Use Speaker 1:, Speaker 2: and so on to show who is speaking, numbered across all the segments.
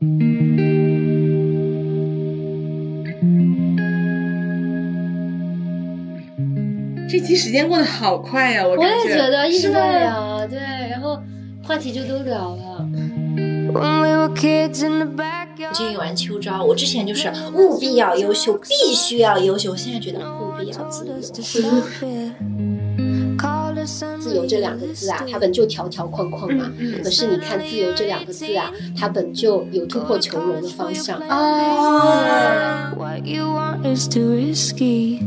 Speaker 1: 这期时间过得好快呀，我
Speaker 2: 我也觉得一直在
Speaker 1: 吧？
Speaker 2: 聊，对，然后话题就都聊了。
Speaker 3: 建议玩秋招，我之前就是务必要优秀，必须要优秀，我现在觉得务必要自由。
Speaker 2: 自由这两个字啊，它本就条条框框嘛。
Speaker 1: 嗯
Speaker 2: 可是你看“自由”这两个字啊，它本就有突破囚笼的方向。
Speaker 1: 啊
Speaker 4: ，What you want is too risky.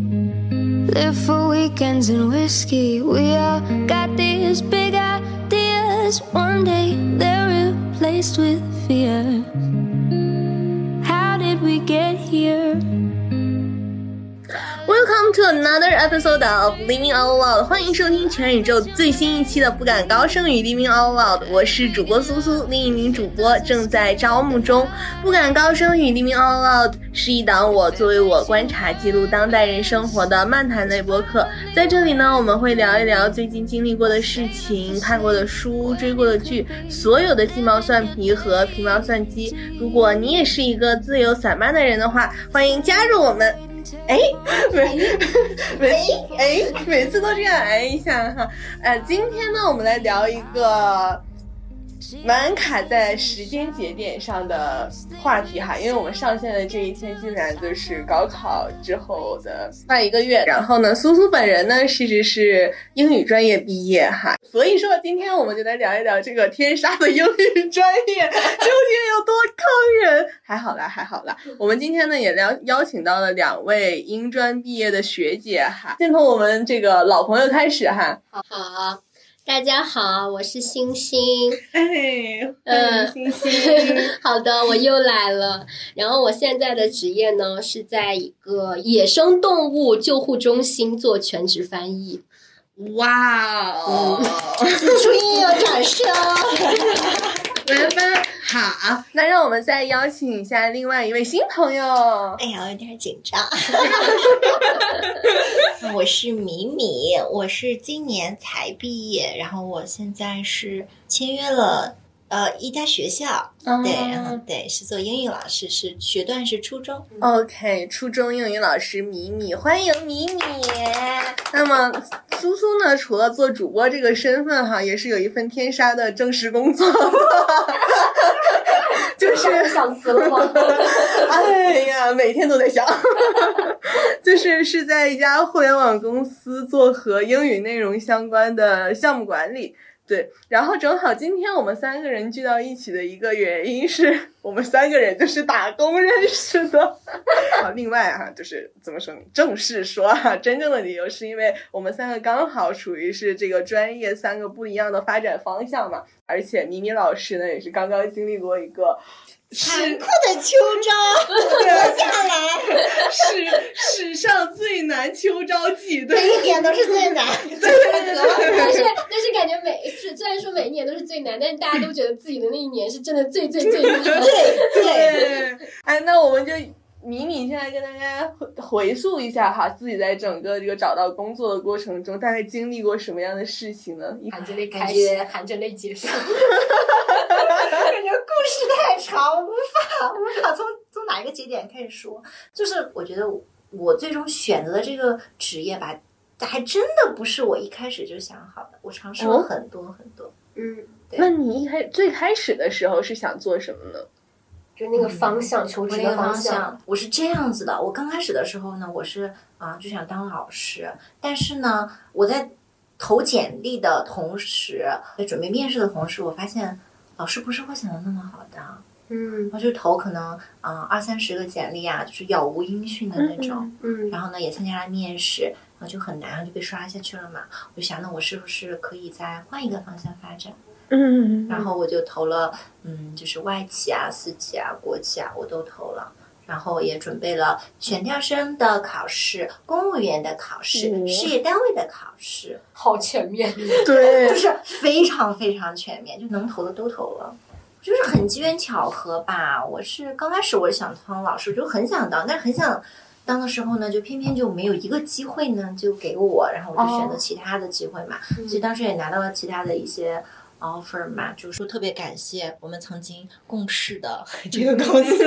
Speaker 4: Live for weekends and whiskey. We all got these big ideas. One day they're replaced with fear.
Speaker 1: Welcome to another episode of Living Out Loud，欢迎收听全宇宙最新一期的《不敢高声语 Living Out Loud》，我是主播苏苏，另一名主播正在招募中。不敢高声语 Living Out Loud 是一档我作为我观察记录当代人生活的漫谈类播客，在这里呢，我们会聊一聊最近经历过的事情、看过的书、追过的剧，所有的鸡毛蒜皮和皮毛蒜鸡。如果你也是一个自由散漫的人的话，欢迎加入我们。哎，每每哎每次都这样哎一下哈，呃，今天呢，我们来聊一个蛮卡在时间节点上的话题哈，因为我们上线的这一天竟然就是高考之后的快一个月，然后呢，苏苏本人呢其实是英语专业毕业哈，所以说今天我们就来聊一聊这个天杀的英语专业究竟有多坑人。还好啦，还好啦，我们今天呢也邀邀请到了两位英专毕业的学姐哈，先从我们这个老朋友开始哈，
Speaker 2: 好，大家好，我是星星。
Speaker 1: 哎，
Speaker 2: 嗯
Speaker 1: 欢迎星星。
Speaker 2: 好的，我又来了。然后我现在的职业呢是在一个野生动物救护中心做全职翻译。
Speaker 1: 哇哦！
Speaker 3: 注意有掌声。
Speaker 1: 来吧，好，那让我们再邀请一下另外一位新朋友。
Speaker 3: 哎呀，我有点紧张。我是米米，我是今年才毕业，然后我现在是签约了呃一家学校，对，然后对是做英语老师，是学段是初中。
Speaker 1: OK，初中英语老师米米，欢迎米米。那么苏苏呢，除了做主播这个身份哈，也是有一份天杀的正式工作的，就是
Speaker 2: 想辞了吗？
Speaker 1: 哎呀，每天都在想，就是是在一家互联网公司做和英语内容相关的项目管理。对，然后正好今天我们三个人聚到一起的一个原因是我们三个人就是打工认识的。好，另外哈、就是怎么说？正式说哈、真正的理由是因为我们三个刚好属于是这个专业三个不一样的发展方向嘛，而且米米老师呢也是刚刚经历过一个
Speaker 3: 残酷的秋招，活下来，
Speaker 1: 史史上最难秋招季，对
Speaker 3: 每一年都是最难。
Speaker 1: 对对对
Speaker 2: 但是但是感觉每是虽然说每一年都是最难，但是大家都觉得自己的那一年是真的最最最难。
Speaker 3: 对对，
Speaker 1: 对。哎，那我们就米米现在跟大家回回溯一下哈，自己在整个这个找到工作的过程中，大概经历过什么样的事情呢？
Speaker 2: 含着泪开始，含着泪结束。
Speaker 3: 感觉故事太长，无法无法从从哪一个节点开始说。就是我觉得我最终选择的这个职业吧，还真的不是我一开始就想好的。我尝试了
Speaker 1: 哦
Speaker 3: 很多很多。
Speaker 2: 嗯，
Speaker 1: 那你一开最开始的时候是想做什么呢？
Speaker 2: 就那个方向，求职的
Speaker 3: 方
Speaker 2: 向。
Speaker 3: 向，我是这样子的。我刚开始的时候呢，我是啊、就想当老师，但是呢，我在投简历的同时，在准备面试的同时，我发现老师不是会想的那么好的。
Speaker 2: 嗯
Speaker 3: 我就投可能啊、二三十个简历啊，就是杳无音讯的那种。
Speaker 2: 嗯
Speaker 3: 然后呢，也参加了面试，然后就很难，就被刷下去了嘛。我就想，那我是不是可以再换一个方向发展？
Speaker 1: 嗯
Speaker 3: 然后我就投了，嗯，就是外企啊、私企啊、国企啊，我都投了。然后也准备了选调生的考试、公务员的考试、
Speaker 1: 嗯
Speaker 3: 事业单位的考试，
Speaker 2: 好全面。
Speaker 1: 对
Speaker 3: 就，是非常非常全面，就能投的都投了。就是很机缘巧合吧。我是刚开始我是想当老师，就很想当，但是很想当的时候呢，就偏偏就没有一个机会呢就给我，然后我就选择其他的机会嘛。所以当时也拿到了其他的一些 offer 嘛，就是说特别感谢我们曾经共事的 这个公司，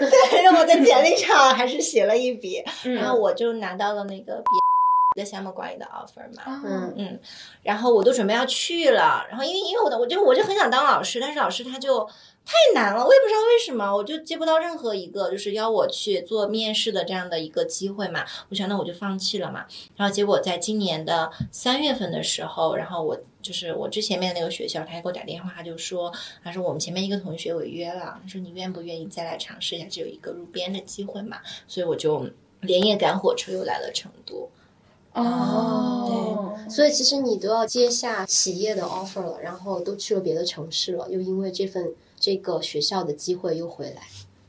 Speaker 3: 对，让我在简历上还是写了一笔，然后我就拿到了那个别的项目管理的 offer 嘛，
Speaker 2: 嗯
Speaker 3: 嗯，然后我都准备要去了，然后因为因为我的我就我就很想当老师，但是老师他就太难了，我也不知道为什么，我就接不到任何一个就是邀我去做面试的这样的一个机会嘛，我想那我就放弃了嘛，然后结果在今年的三月份的时候，然后我就是我之前面的那个学校，他还给我打电话，他就说，他说我们前面一个同学违约了，他说你愿不愿意再来尝试一下，只有一个入编的机会嘛，所以我就连夜赶火车又来了成都。
Speaker 1: 哦，
Speaker 2: 所以其实你都要接下企业的 offer 了，然后都去了别的城市了，又因为这份这个学校的机会又回来。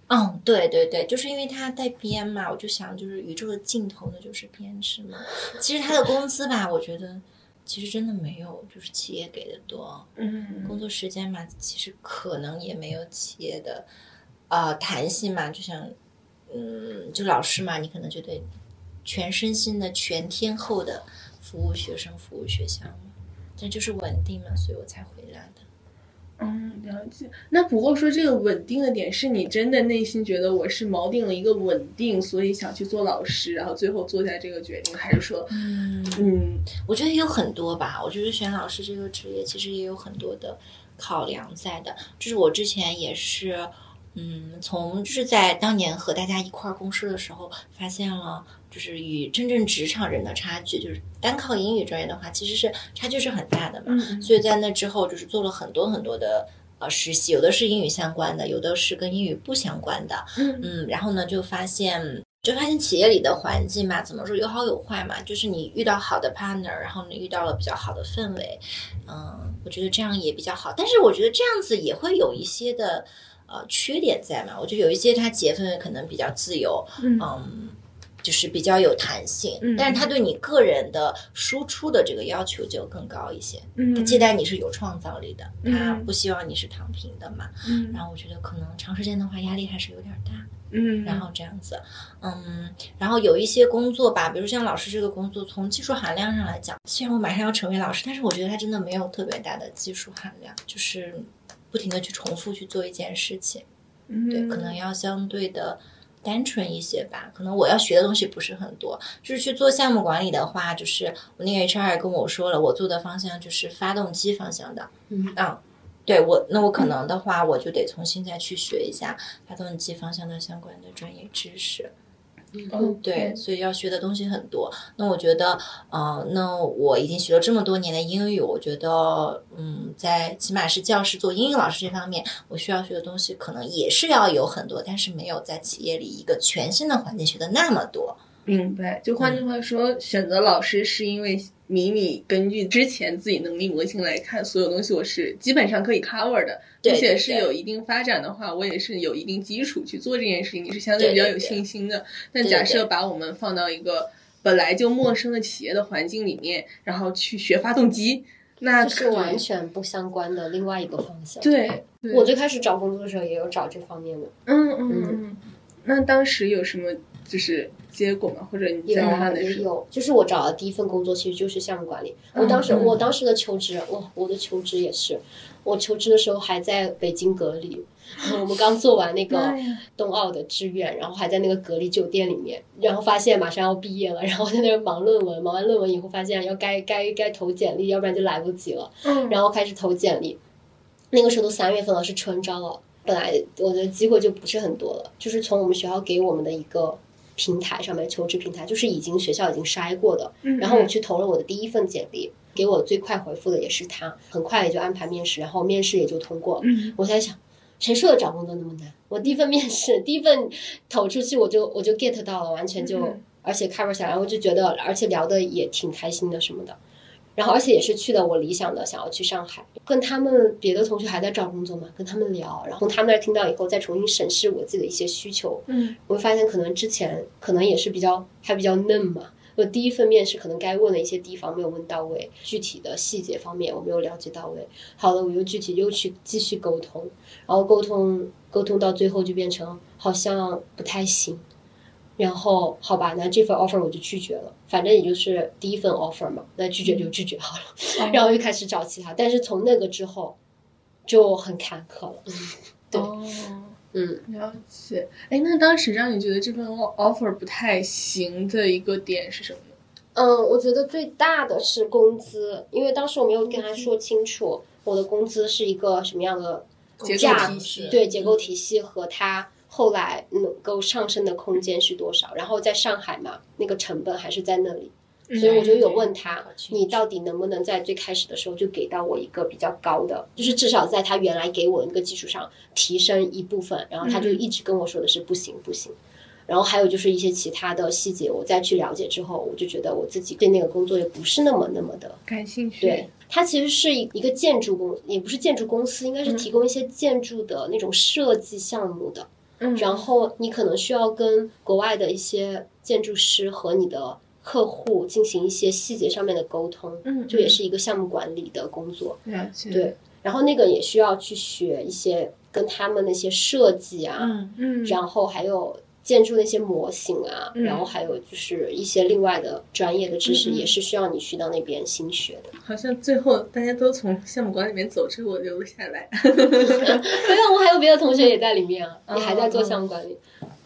Speaker 3: 嗯，对对对，就是因为他带编嘛，我就想，就是宇宙的尽头呢就是编制嘛。其实他的工资吧，我觉得其实真的没有就是企业给的多。
Speaker 1: 嗯
Speaker 3: 工作时间嘛，其实可能也没有企业的呃弹性嘛。就像嗯，就老师嘛，你可能就得全身心的、全天候的服务学生、服务学校嘛。但就是稳定嘛，所以我才回来的。
Speaker 1: 嗯，了解。那不过说这个稳定的点，是你真的内心觉得我是锚定了一个稳定，所以想去做老师，然后最后做下这个决定，还是说，
Speaker 3: 嗯
Speaker 1: 嗯
Speaker 3: 我觉得有很多吧。我觉得选老师这个职业其实也有很多的考量在的。就是我之前也是，嗯，从就是在当年和大家一块儿共事的时候，发现了就是与真正职场人的差距，就是单靠英语专业的话，其实是差距是很大的嘛。
Speaker 1: 嗯
Speaker 3: 所以在那之后，就是做了很多很多的呃实习，有的是英语相关的，有的是跟英语不相关的。
Speaker 1: 嗯
Speaker 3: 嗯，然后呢，就发现就发现企业里的环境嘛，怎么说有好有坏嘛，就是你遇到好的 partner，然后你遇到了比较好的氛围，嗯，我觉得这样也比较好。但是我觉得这样子也会有一些的呃缺点在嘛，我觉得有一些它企业氛围可能比较自由，
Speaker 1: 嗯
Speaker 3: 嗯，就是比较有弹性，
Speaker 1: 嗯
Speaker 3: 但是他对你个人的输出的这个要求就更高一些。他
Speaker 1: 嗯，
Speaker 3: 期待你是有创造力的，他
Speaker 1: 嗯
Speaker 3: 不希望你是躺平的嘛。
Speaker 1: 嗯
Speaker 3: 然后我觉得可能长时间的话压力还是有点大。
Speaker 1: 嗯，
Speaker 3: 然后这样子，嗯，然后有一些工作吧，比如像老师这个工作，从技术含量上来讲，虽然我马上要成为老师，但是我觉得它真的没有特别大的技术含量，就是不停的去重复去做一件事情，嗯对，可能要相对的单纯一些吧。可能我要学的东西不是很多，就是去做项目管理的话，就是我那个 HR 也跟我说了，我做的方向就是发动机方向的，
Speaker 2: 嗯
Speaker 3: 啊。对我，那我可能的话，我就得重新再去学一下发动机方向的相关的专业知识。
Speaker 1: 嗯
Speaker 3: 对，所以要学的东西很多。那我觉得，呃，那我已经学了这么多年的英语，我觉得，嗯，在起码是教师做英语老师这方面，我需要学的东西可能也是要有很多，但是没有在企业里一个全新的环境学的那么多。
Speaker 1: 明白。就换句话说，选择老师是因为迷你根据之前自己能力模型来看，所有东西我是基本上可以 cover 的，
Speaker 3: 对
Speaker 1: 并且是有一定发展的话，我也是有一定基础去做这件事情，你是相对
Speaker 3: 对
Speaker 1: 比较有信心的。但假设把我们放到一个本来就陌生的企业的环境里面，然后去学发动机，那
Speaker 2: 是完全不相关的另外一个方向。
Speaker 1: 对。对
Speaker 2: 我最开始找工作的时候也有找这方面的，
Speaker 1: 嗯嗯嗯，那当时有什么就是结果嘛？或者你在
Speaker 2: 有啊
Speaker 1: 看的时候，
Speaker 2: 也有，就是我找的第一份工作其实就是项目管理。我当时
Speaker 1: 嗯
Speaker 2: 我当时的求职，我，我的求职也是，我求职的时候还在北京隔离。我们刚做完那个冬奥的志愿，然后还在那个隔离酒店里面，然后发现马上要毕业了，然后在那儿忙论文，忙完论文以后发现要该该该投简历，要不然就来不及了。
Speaker 1: 嗯，
Speaker 2: 然后开始投简历。那个时候都三月份了，是春招了。本来我的机会就不是很多了，就是从我们学校给我们的一个平台上面，求职平台，就是已经学校已经筛过的。
Speaker 1: 嗯
Speaker 2: 然后我去投了我的第一份简历，给我最快回复的也是他，很快也就安排面试，然后面试也就通过。
Speaker 1: 嗯
Speaker 2: 我在想，谁说的找工作那么难？我第一份面试，第一份投出去，我就我就 get 到了，完全就、
Speaker 1: 嗯
Speaker 2: 而且 cover 下来，我就觉得，而且聊的也挺开心的什么的。然后，而且也是去的我理想的，想要去上海，跟他们别的同学还在找工作嘛，跟他们聊，然后从他们那儿听到以后，再重新审视我自己的一些需求，
Speaker 1: 嗯
Speaker 2: 我会发现可能之前可能也是比较还比较嫩嘛。我第一份面试可能该问的一些地方没有问到位，具体的细节方面我没有了解到位。好了，我又具体又去继续沟通，然后沟通沟通到最后就变成好像不太行，然后好吧，那这份 offer 我就拒绝了，反正也就是第一份 offer 嘛，那拒绝就拒绝好了，然后又开始找其他。但是从那个之后就很坎坷了。对
Speaker 1: 哦，
Speaker 2: 嗯，
Speaker 1: 了解。哎，那当时让你觉得这份 offer 不太行的一个点是什么呢？
Speaker 2: 嗯，我觉得最大的是工资，因为当时我没有跟他说清楚我的工资是一个什么样的
Speaker 1: 结构
Speaker 2: 价
Speaker 1: 体系
Speaker 2: 对结构体系和它后来能够上升的空间是多少。然后在上海嘛，那个成本还是在那里，所以我就有问他，你到底能不能在最开始的时候就给到我一个比较高的，就是至少在他原来给我的那个基础上提升一部分。然后他就一直跟我说的是不行不行。然后还有就是一些其他的细节，我再去了解之后，我就觉得我自己对那个工作也不是那么那么的
Speaker 1: 感兴趣。
Speaker 2: 对，它其实是一一个建筑公，也不是建筑公司，应该是提供一些建筑的那种设计项目的。
Speaker 1: 嗯，
Speaker 2: 然后你可能需要跟国外的一些建筑师和你的客户进行一些细节上面的沟通，
Speaker 1: 嗯
Speaker 2: 这也是一个项目管理的工作。对，然后那个也需要去学一些跟他们那些设计啊，
Speaker 3: 嗯，
Speaker 1: 嗯，
Speaker 2: 然后还有建筑那些模型啊，
Speaker 1: 嗯
Speaker 2: 然后还有就是一些另外的专业的知识，也是需要你去到那边新学的。
Speaker 1: 好像最后大家都从项目管里面走之后，我留了下来。
Speaker 2: 没有，我还有别的同学也在里面啊，
Speaker 1: 哦
Speaker 2: 你还在做项目管理。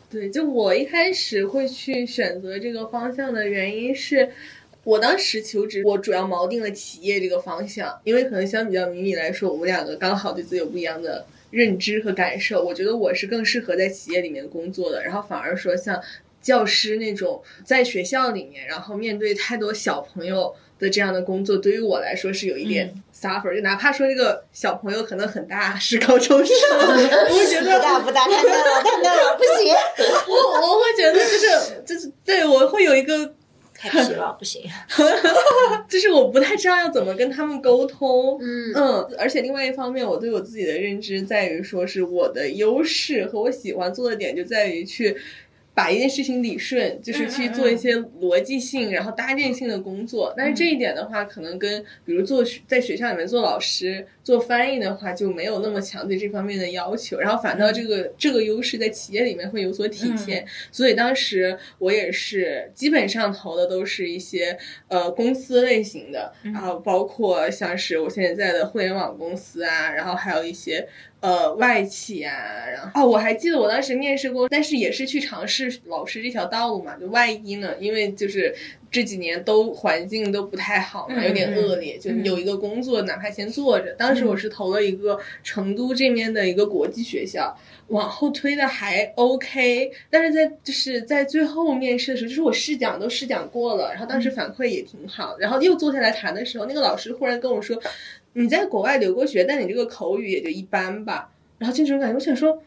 Speaker 1: 对，就我一开始会去选择这个方向的原因是。我当时求职，我主要锚定了企业这个方向，因为可能相比较米米来说，我们两个刚好对自己有不一样的认知和感受。我觉得我是更适合在企业里面工作的，然后反而说像教师那种在学校里面，然后面对太多小朋友的这样的工作，对于我来说是有一点 suffer、就哪怕说这个小朋友可能很大，是高中生，我会觉得
Speaker 3: 不大不大，太大了看到了，不行，
Speaker 1: 我我会觉得就是就是对我会有一个，
Speaker 3: 太皮了，不行。
Speaker 1: 就是我不太知道要怎么跟他们沟通。
Speaker 2: 嗯
Speaker 1: 嗯，而且另外一方面，我对我自己的认知在于说，是我的优势和我喜欢做的点就在于去把一件事情理顺，就是去做一些逻辑性，然后搭建性的工作。但是这一点的话，可能跟比如做学在学校里面做老师、做翻译的话，就没有那么强对这方面的要求，然后反倒这个这个优势在企业里面会有所体现。所以当时我也是基本上投的都是一些呃公司类型的，然后包括像是我现在在的互联网公司啊，然后还有一些呃外企啊，然后哦我还记得我当时面试过，但是也是去尝试老师这条道路嘛，就外一呢，因为就是。这几年都环境都不太好嘛，有点恶劣，就有一个工作，哪怕先做着。当时我是投了一个成都这边的一个国际学校，往后推的还 OK，但是在就是在最后面试的时候，就是我试讲都试讲过了，然后当时反馈也挺好，然后又坐下来谈的时候，那个老师忽然跟我说：“你在国外留过学，但你这个口语也就一般吧。”然后这种感觉，我想说。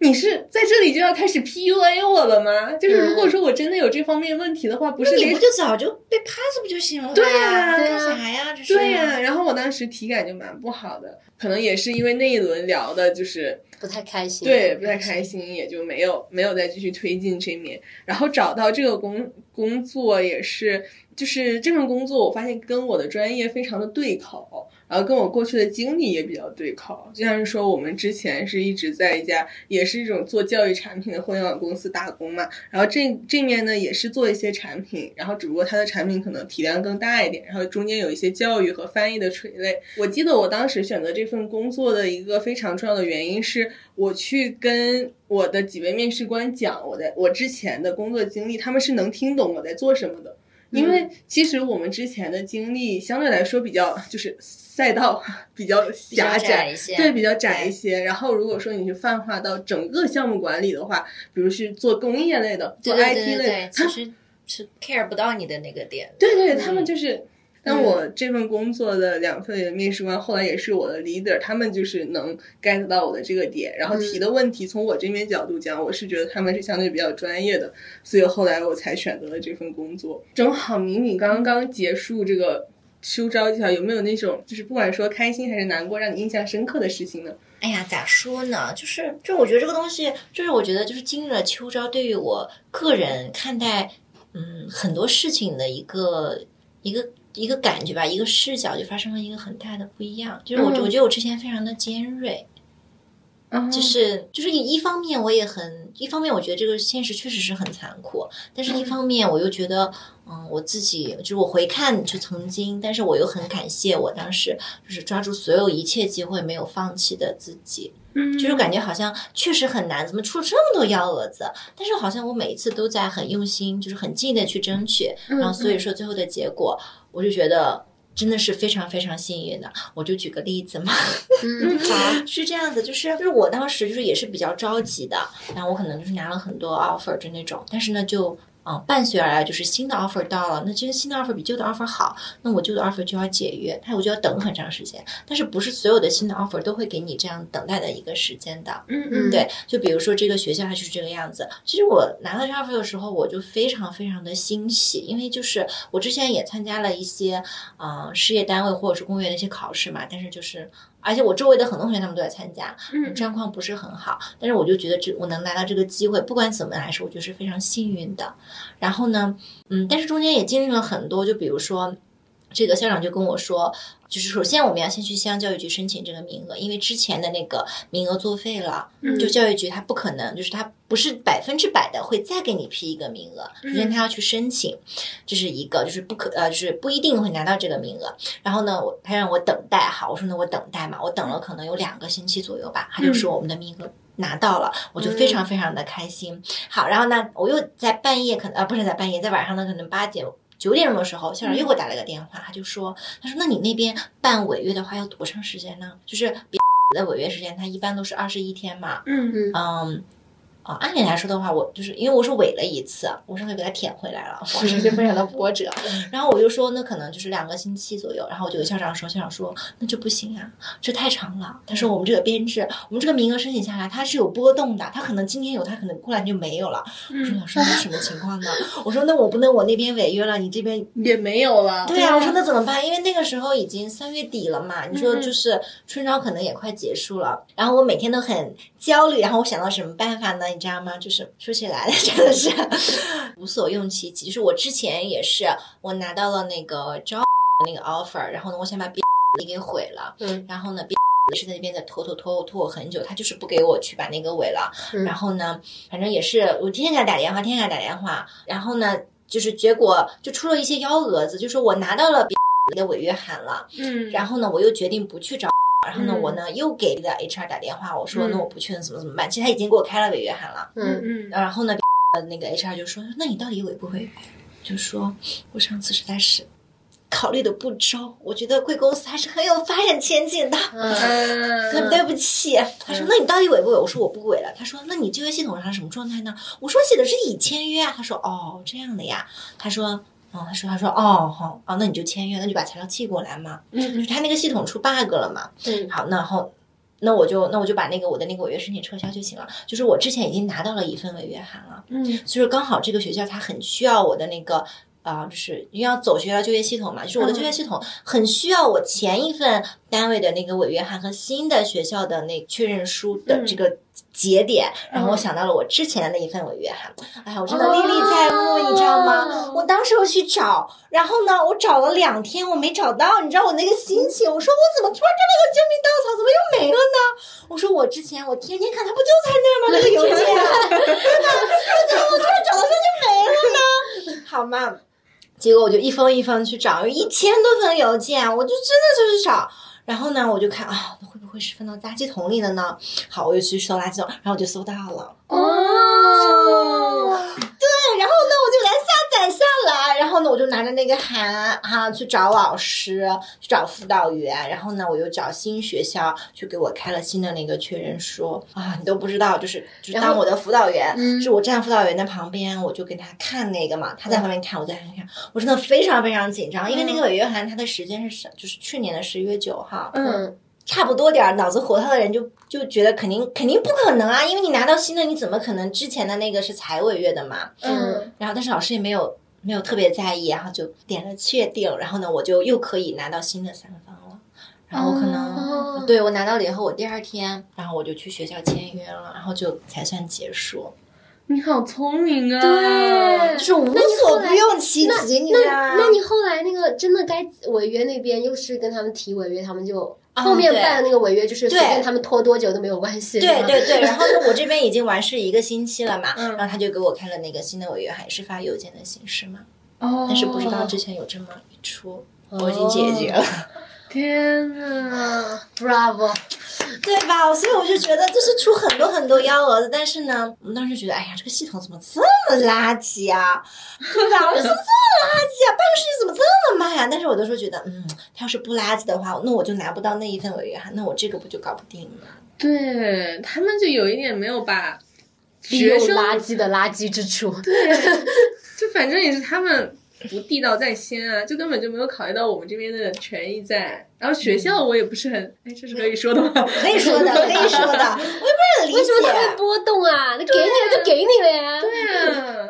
Speaker 1: 你是在这里就要开始 PUA 我了吗？就是如果说我真的有这方面问题的话，不是连
Speaker 3: 你不就早就被 pass 不就行了？
Speaker 1: 对呀
Speaker 3: 干啥呀？这是
Speaker 1: 对呀、然后我当时体感就蛮不好的，可能也是因为那一轮聊的，就是
Speaker 2: 不太开心。
Speaker 1: 对不太开心，也就没有没有再继续推进这面。然后找到这个工工作也是，就是这份工作，我发现跟我的专业非常的对口。然后跟我过去的经历也比较对口，就像是说我们之前是一直在一家也是一种做教育产品的互联网公司打工嘛，然后这这面呢也是做一些产品，然后只不过它的产品可能体量更大一点，然后中间有一些教育和翻译的垂类。我记得我当时选择这份工作的一个非常重要的原因是，我去跟我的几位面试官讲我的我之前的工作经历，他们是能听懂我在做什么的。因为其实我们之前的经历相对来说比较就是赛道比较狭
Speaker 3: 窄一些
Speaker 1: 对，比较窄一些。然后如果说你是泛化到整个项目管理的话，比如是做工业类的、做 IT 类的，，
Speaker 3: 其实是 care 不到你的那个点。
Speaker 1: 对对，他们就是。但我这份工作的两份面试官后来也是我的 leader，他们就是能 get 到我的这个点，然后提的问题从我这边角度讲，我是觉得他们是相对比较专业的，所以后来我才选择了这份工作。正好明敏刚刚结束这个秋招季，有没有那种就是不管说开心还是难过，让你印象深刻的事情呢？
Speaker 3: 哎呀，咋说呢？就是，就我觉得这个东西，就是我觉得就是经历了秋招，对于我个人看待，嗯，很多事情的一个一个一个感觉吧，一个视角就发生了一个很大的不一样。就是我，
Speaker 1: 嗯
Speaker 3: 我觉得我之前非常的尖锐，
Speaker 4: 嗯
Speaker 3: 就是就是一一方面我也很，一方面我觉得这个现实确实是很残酷，但是一方面我又觉得，嗯，我自己就是我回看就曾经，但是我又很感谢我当时就是抓住所有一切机会没有放弃的自己，
Speaker 4: 嗯
Speaker 3: 就是感觉好像确实很难，怎么出了这么多幺蛾子？但是好像我每一次都在很用心，就是很尽力的去争取，然后所以说最后的结果，我就觉得。真的是非常非常幸运的，我就举个例子嘛，
Speaker 2: 嗯，好，
Speaker 3: 是这样子，就是就是我当时就是也是比较着急的，然后我可能就是拿了很多 offer 就那种，但是呢就嗯伴随而来就是新的 offer 到了，那其实新的 offer 比旧的 offer 好，那我旧的 offer 就要解约，那我就要等很长时间，但是不是所有的新的 offer 都会给你这样等待的一个时间的，
Speaker 4: 嗯
Speaker 2: 嗯
Speaker 3: 对，就比如说这个学校它就是这个样子。其实我拿到这 offer 的时候，我就非常非常的欣喜，因为就是我之前也参加了一些呃事业单位或者是公务员的一些考试嘛，但是就是而且我周围的很多同学他们都在参加，
Speaker 4: 嗯
Speaker 3: 状况不是很好，但是我就觉得这我能拿到这个机会，不管怎么来说，我觉得是非常幸运的。然后呢，嗯，但是中间也经历了很多，就比如说。这个校长就跟我说，就是首先我们要先去西安教育局申请这个名额，因为之前的那个名额作废了，
Speaker 4: 嗯
Speaker 3: 就教育局他不可能，就是他不是百分之百的会再给你批一个名额，首先他要去申请，这是一个，就是不可呃，就是不一定会拿到这个名额。然后呢，我他让我等待，好，我说那我等待嘛，我等了可能有两个星期左右吧，他就说我们的名额。拿到了，我就非常非常的开心。好，然后呢，我又在半夜，可能啊不是在半夜，在晚上呢，可能八点九点钟的时候，校长又给我打了个电话，他就说，他说那你那边办违约的话要多长时间呢？就是别的违约时间，他一般都是二十一天嘛。
Speaker 4: 嗯
Speaker 2: 嗯
Speaker 3: 嗯。啊，按理来说的话，我就是因为我是违了一次，我上次给他舔回来了，我是就非常的波折。然后我就说，那可能就是两个星期左右。然后我就跟校长说，校长说那就不行啊，这太长了。他说我们这个编制，我们这个名额申请下来，它是有波动的，它可能今天有，它可能过两天就没有了。我说老师，那什么情况呢？我说那我不能我那边违约了，你这边
Speaker 4: 也没有了。
Speaker 3: 对啊，我说那怎么办？因为那个时候已经三月底了嘛，你说
Speaker 4: 嗯
Speaker 3: 就是春招可能也快结束了，然后我每天都很焦虑，然后我想到什么办法呢？你知道吗？就是说起来了，真的是无所用其极。就是我之前也是，我拿到了那个招那个 offer，然后呢，我想把别给毁了，
Speaker 2: 嗯
Speaker 3: 然后呢，别也是在那边在拖拖拖拖我很久，他就是不给我去把那个毁了。
Speaker 2: 嗯
Speaker 3: 然后呢，反正也是我天天给他打电话，天天给他打电话，然后呢，就是结果就出了一些幺蛾子，就是我拿到了别的违约函了，
Speaker 4: 嗯，
Speaker 3: 然后呢，我又决定不去找。然后呢，
Speaker 4: 嗯
Speaker 3: 我呢又给的 HR 打电话，我说
Speaker 2: 嗯
Speaker 3: 那我不去，那怎么怎么办？其实他已经给我开了违约函了。
Speaker 2: 嗯
Speaker 4: 嗯
Speaker 3: 然后呢，呃那个 HR 就说：“那你到底违不违约？”就说我上次实在是考虑的不周，我觉得贵公司还是很有发展前景的。很对不起，他说：“那你到底违不违？”我说：“我不违了。”他说：“那你就业系统上什么状态呢？”我说：“写的是已签约啊。”他说：“哦，这样的呀。”他说：“哦，他说他说哦好哦，那你就签约，那就把材料寄过来嘛。
Speaker 4: 嗯
Speaker 3: 就他那个系统出 bug 了嘛。
Speaker 2: 嗯
Speaker 3: 好，那然后那我就那我就把那个我的那个违约申请撤销就行了。就是我之前已经拿到了一份违约函了，
Speaker 4: 嗯
Speaker 3: 就是刚好这个学校它很需要我的那个。啊、就是因为要走学校就业系统嘛，就是我的就业系统很需要我前一份单位的那个违约函和新的学校的那确认书的这个节点，然后我想到了我之前的那一份违约函，哎呀，我真的历历在目，你知道吗？我当时我去找，然后呢，我找了两天，我没找到，你知道我那个心情，我说我怎么突然看到个救命稻草，怎么又没了呢？我说我之前我天天看，它不就在那儿吗？那个邮件，对吧？我怎么我突然找到它就没了呢？好嘛。结果我就一封一封去找，有一千多封邮件，我就真的就是找。然后呢，我就看啊，会不会是放到垃圾桶里的呢？好，我就去搜垃圾桶，然后我就搜到了。
Speaker 4: 哦，
Speaker 3: 对，然后呢，我就给它下载下来，然后呢，我就拿着那个函哈、去找老师，去找辅导员，然后呢，我又找新学校去给我开了新的那个确认书。啊，你都不知道，就是就是当我的辅导员，
Speaker 2: 嗯。
Speaker 3: 是我站辅导员的旁边，我就给他看那个嘛，他在旁边看，我在旁边看，我真的非常非常紧张，因为那个违约函它的时间是十，就是去年的十一月九号，
Speaker 4: 嗯
Speaker 3: 差不多点儿，脑子活套的人就就觉得肯定肯定不可能啊，因为你拿到新的，你怎么可能之前的那个是才违约的嘛？
Speaker 4: 嗯
Speaker 3: 然后但是老师也没有没有特别在意，然后就点了确定，然后呢我就又可以拿到新的三方了。然后可能、
Speaker 2: 哦
Speaker 3: 对我拿到了以后，我第二天，然后我就去学校签约了，然后就才算结束，
Speaker 4: 你好聪明啊！
Speaker 2: 对
Speaker 3: 就是无所不用其极，你知道吗
Speaker 2: 那那你后来那个真的该违约那边又是跟他们提违约，他们就后面办的那个违约就是随便他们拖多久都没有关系。
Speaker 3: 对对对，然后呢，我这边已经完事一个星期了嘛，
Speaker 4: 嗯。
Speaker 3: 然后他就给我开了那个新的违约，还是发邮件的形式嘛，
Speaker 4: 哦。
Speaker 3: 但是不知道之前有这么一出，我已经解决了，
Speaker 4: 天呐
Speaker 2: ，，Bravo，
Speaker 3: 对吧？所以我就觉得就是出很多很多幺蛾子，但是呢，我们当时觉得，哎呀，这个系统怎么这么垃圾啊，对吧？我说怎么这么垃圾啊？办个事情怎么这么慢呀、但是我都说觉得，嗯，他要是不垃圾的话，那我就拿不到那一份违约函，那我这个不就搞不定了？
Speaker 4: 对他们就有一点没有把
Speaker 2: 利用
Speaker 4: 学生
Speaker 2: 垃圾的垃圾之处。
Speaker 4: 对，就反正也是他们不地道在先啊，就根本就没有考虑到我们这边的权益在。然后学校我也不是很，哎，这是可以说的吗？
Speaker 3: 可以说的，可以说的，我也不是很理解。
Speaker 2: 为什么他会波动啊？那给你了就给你了呀。
Speaker 4: 对啊，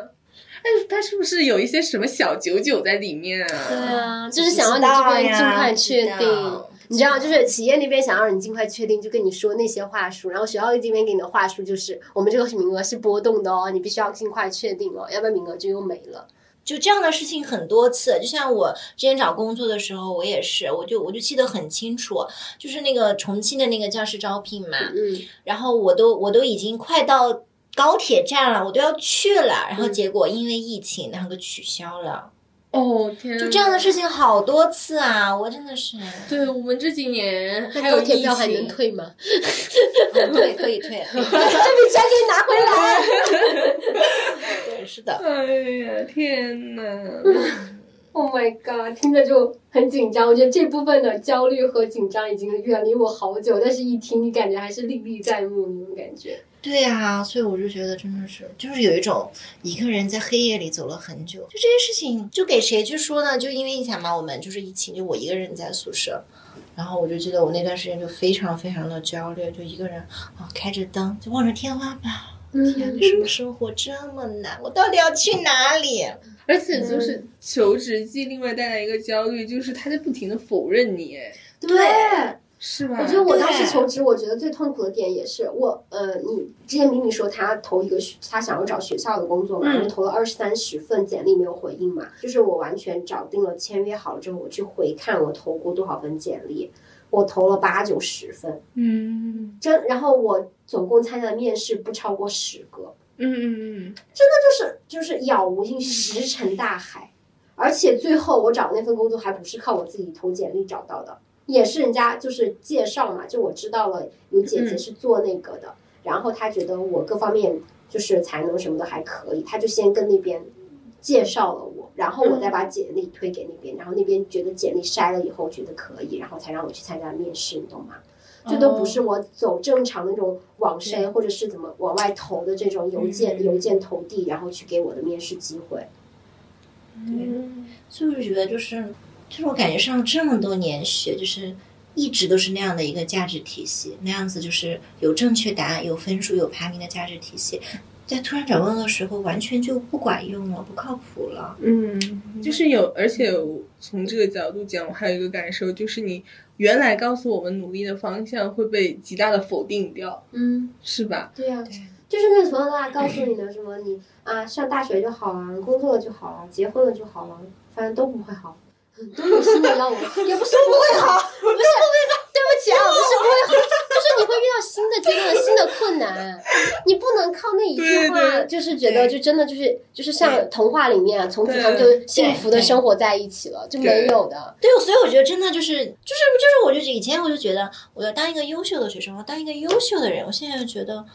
Speaker 4: 哎，他是不是有一些什么小九九在里面啊
Speaker 2: 对
Speaker 4: 啊？
Speaker 2: 啊，就是想让你这边尽快确定。你知道，就是企业那边想让你尽快确定，就跟你说那些话术，然后学校这边给你的话术就是，我们这个名额是波动的哦，你必须要尽快确定哦，要不然名额就又没了。
Speaker 3: 就这样的事情很多次，就像我之前找工作的时候，我也是，我就我就记得很清楚，就是那个重庆的那个教师招聘嘛，
Speaker 2: 嗯，
Speaker 3: 然后我都我都已经快到高铁站了，我都要去了，然后
Speaker 2: 嗯。
Speaker 3: 结果因为疫情，然后给取消了，
Speaker 4: 哦天呐，
Speaker 3: 就这样的事情好多次啊，我真的是，
Speaker 4: 对我们这几年还
Speaker 2: 那
Speaker 4: 有
Speaker 2: 高铁票还能退吗？
Speaker 3: 嗯对，可以退，可以退
Speaker 2: 这笔钱可以拿回来。
Speaker 3: 对，是的，
Speaker 4: 哎呀，天呐！
Speaker 2: Oh my god，听着就很紧张。我觉得这部分的焦虑和紧张已经远离我好久，但是一听你感觉还是历历在目那种感觉。
Speaker 3: 对呀、所以我就觉得真的是，就是有一种一个人在黑夜里走了很久，就这些事情，就给谁去说呢？就因为你想嘛，我们就是疫情，就我一个人在宿舍，然后我就记得我那段时间就非常非常的焦虑，就一个人啊开着灯，就望着天花板，天，为什么生活这么难？我到底要去哪里？
Speaker 4: 而且就是求职季另外带来一个焦虑，就是他在不停的否认你，哎，
Speaker 2: 对，
Speaker 4: 是吧？
Speaker 2: 我觉得我当时求职，我觉得最痛苦的点也是我，呃，你之前明明说他投一个学他想要找学校的工作嘛，
Speaker 4: 嗯。
Speaker 2: 然后投了二三十份简历没有回应嘛，就是我完全找定了签约好了之后，我去回看我投过多少份简历，我投了八九十份，
Speaker 4: 嗯
Speaker 2: 真，然后我总共参加的面试不超过十个，
Speaker 4: 嗯嗯嗯，真的
Speaker 2: 就是就是杳无音，石沉大海。而且最后我找那份工作还不是靠我自己投简历找到的，也是人家就是介绍嘛，就我知道了有姐姐是做那个的，然后她觉得我各方面就是才能什么的还可以，她就先跟那边介绍了我，然后我再把简历推给那边，然后那边觉得简历筛了以后觉得可以，然后才让我去参加面试，你懂吗？这都不是我走正常的那种网筛或者是怎么往外投的这种邮件、邮件投递，然后去给我的面试机会。
Speaker 4: 嗯。
Speaker 3: 所以我就觉得就是，就是我感觉上这么多年学，就是一直都是那样的一个价值体系，那样子就是有正确答案、有分数、有排名的价值体系，在突然找工作的时候，完全就不管用了，不靠谱了。
Speaker 4: 嗯，就是有，而且从这个角度讲，我还有一个感受，就是你原来告诉我们努力的方向会被极大的否定掉，
Speaker 2: 嗯，
Speaker 4: 是吧？
Speaker 2: 对呀、就是那个从小到大告诉你的什么你啊上大学就好了，工作了就好了，结婚了就好了，反正都不会好。都有新的要我，也不是 不会好，不是不会好，对不起啊，不是不会好，就是你会遇到新的阶段、新的困难，你不能靠那一句话，就是觉得就真的就是就是像童话里面啊，从此他们就幸福的生活在一起了，就没有的。
Speaker 3: 对，所以我觉得真的就是就是就是，我就以前我就觉得我要当一个优秀的学生，我要当一个优秀的人，我现在就觉得。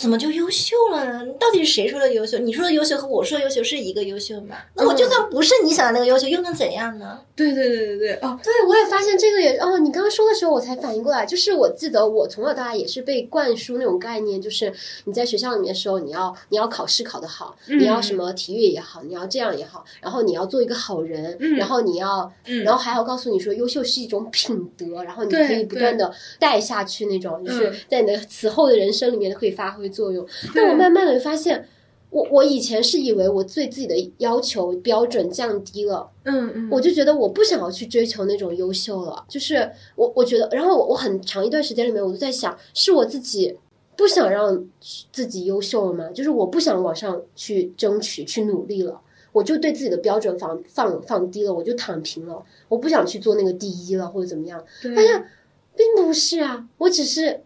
Speaker 3: 怎么就优秀了呢？到底是谁说的优秀？你说的优秀和我说的优秀是一个优秀吗？那我就算不是你想的那个优秀，又能怎样呢？
Speaker 4: 对对对对对，哦，
Speaker 2: 对，我也发现这个也哦，你刚刚说的时候我才反应过来，就是我记得我从小到大也是被灌输那种概念，就是你在学校里面的时候，你要你要考试考得好，你要什么体育也好，你要这样也好，然后你要做一个好人，
Speaker 4: 嗯。
Speaker 2: 然后你要，
Speaker 4: 嗯。
Speaker 2: 然后还要告诉你说优秀是一种品德，然后你可以不断的带下去那种，就是
Speaker 4: 嗯。
Speaker 2: 在你的此后的人生里面可以发挥作用。但我慢慢的发现。我我以前是以为我对自己的要求标准降低了，
Speaker 4: 嗯嗯，
Speaker 2: 我就觉得我不想要去追求那种优秀了，就是我我觉得，然后我我很长一段时间里面，我都在想，是我自己不想让自己优秀了吗？就是我不想往上去争取、去努力了，我就对自己的标准放放放低了，我就躺平了，我不想去做那个第一了或者怎么样。
Speaker 4: 对
Speaker 2: 发现并不是啊，我只是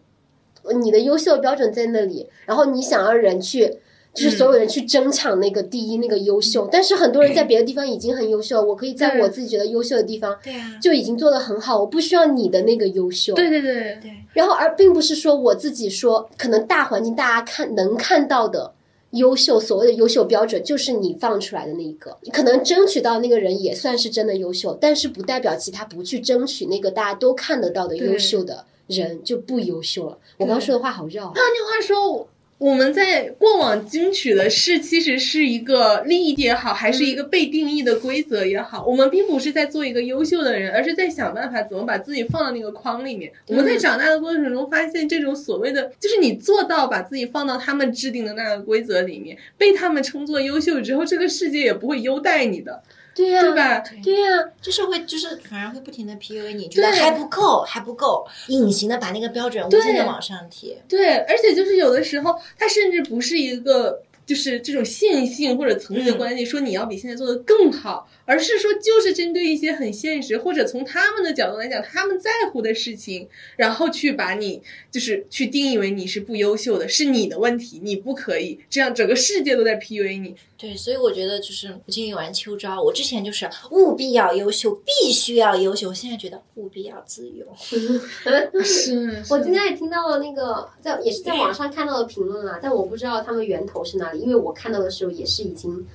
Speaker 2: 你的优秀标准在那里，然后你想让人去。就是所有人去争抢那个第一那个优秀，但是很多人在别的地方已经很优秀，我可以在我自己觉得优秀的地方，
Speaker 3: 对啊，
Speaker 2: 就已经做得很好，我不需要你的那个优秀。
Speaker 1: 对对对，
Speaker 2: 然后而并不是说我自己说，可能大环境大家看能看到的优秀，所谓的优秀标准就是你放出来的那一个，可能争取到那个人也算是真的优秀，但是不代表其他不去争取那个大家都看得到的优秀的人就不优秀了。我刚刚说的话好绕啊。
Speaker 1: 换句话说。我们在过往争取的是，其实是一个利益也好，还是一个被定义的规则也好，我们并不是在做一个优秀的人，而是在想办法怎么把自己放到那个框里面。我们在长大的过程中发现，这种所谓的就是你做到把自己放到他们制定的那个规则里面，被他们称作优秀之后，这个世界也不会优待你的。
Speaker 2: 对呀，
Speaker 1: 对吧？
Speaker 2: 对呀，
Speaker 3: 就是会，就是反而会不停的 PUA 你，觉得还不够，还不够，隐形的把那个标准无限的往上提。
Speaker 1: 对，而且就是有的时候，它甚至不是一个。就是这种线性或者层级的关系，说你要比现在做的更好，而是说就是针对一些很现实或者从他们的角度来讲，他们在乎的事情，然后去把你就是去定义为你是不优秀的，是你的问题，你不可以这样，整个世界都在 PUA 你。
Speaker 3: 对，所以我觉得就是我今天玩秋招，我之前就是务必要优秀，必须要优秀，我现在觉得务必要自由。
Speaker 1: 是，
Speaker 2: 我今天也听到了那个在也是在网上看到的评论啊，但我不知道他们源头是哪里。因为我看到的时候也是已经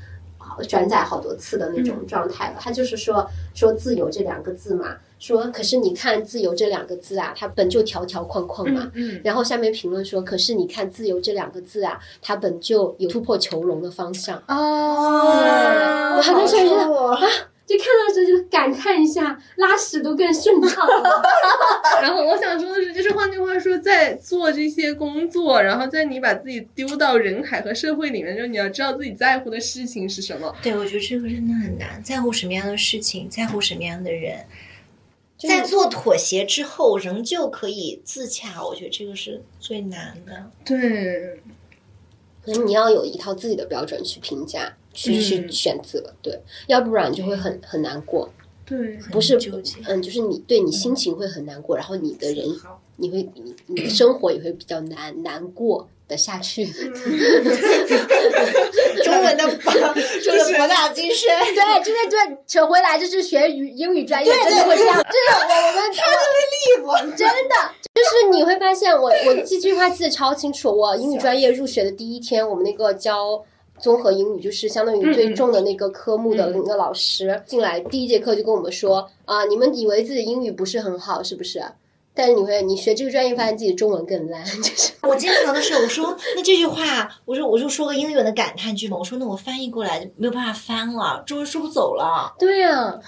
Speaker 2: 转载好多次的那种状态了。他就是说说自由这两个字嘛，说可是你看自由这两个字啊，它本就条条框框嘛。
Speaker 1: 嗯。
Speaker 2: 然后下面评论说，可是你看自由这两个字啊，它本就有突破囚笼的方向。
Speaker 1: 哦。
Speaker 2: 我还在想说啊。就看到这就感叹一下，拉屎都更顺畅了。
Speaker 1: 然后我想说的是，就是换句话说，在做这些工作，然后在你把自己丢到人海和社会里面，之后你要知道自己在乎的事情是什么。
Speaker 3: 对，我觉得这个真的很难，在乎什么样的事情，在乎什么样的人，在做妥协之后，仍旧可以自洽。我觉得这个是最难的。
Speaker 1: 对，
Speaker 2: 可能你要有一套自己的标准去评价。去去选择，对，要不然就会很很难过。
Speaker 1: 对，
Speaker 2: 不是，嗯，就是你对你心情会很难过，然后你的人，你会你你的生活也会比较难难过的下去。中
Speaker 3: 文的博，就是博大精深。
Speaker 2: 对，就是对，扯回来就是学语英语专业，真的会这样。真的我我们
Speaker 3: 看这个例子，
Speaker 2: 真的就是你会发现，我我记这句话记得超清楚。我英语专业入学的第一天，我们那个教。综合英语就是相当于最重的那个科目的那个老师进来第一节课就跟我们说啊，你们以为自己英语不是很好是不是？但是你会你学这个专业发现自己中文更烂，就是
Speaker 3: 我经常的是我说那这句话，我说我就说个英文的感叹句嘛，我说那我翻译过来没有办法翻了，中文说不走了。
Speaker 2: 对呀，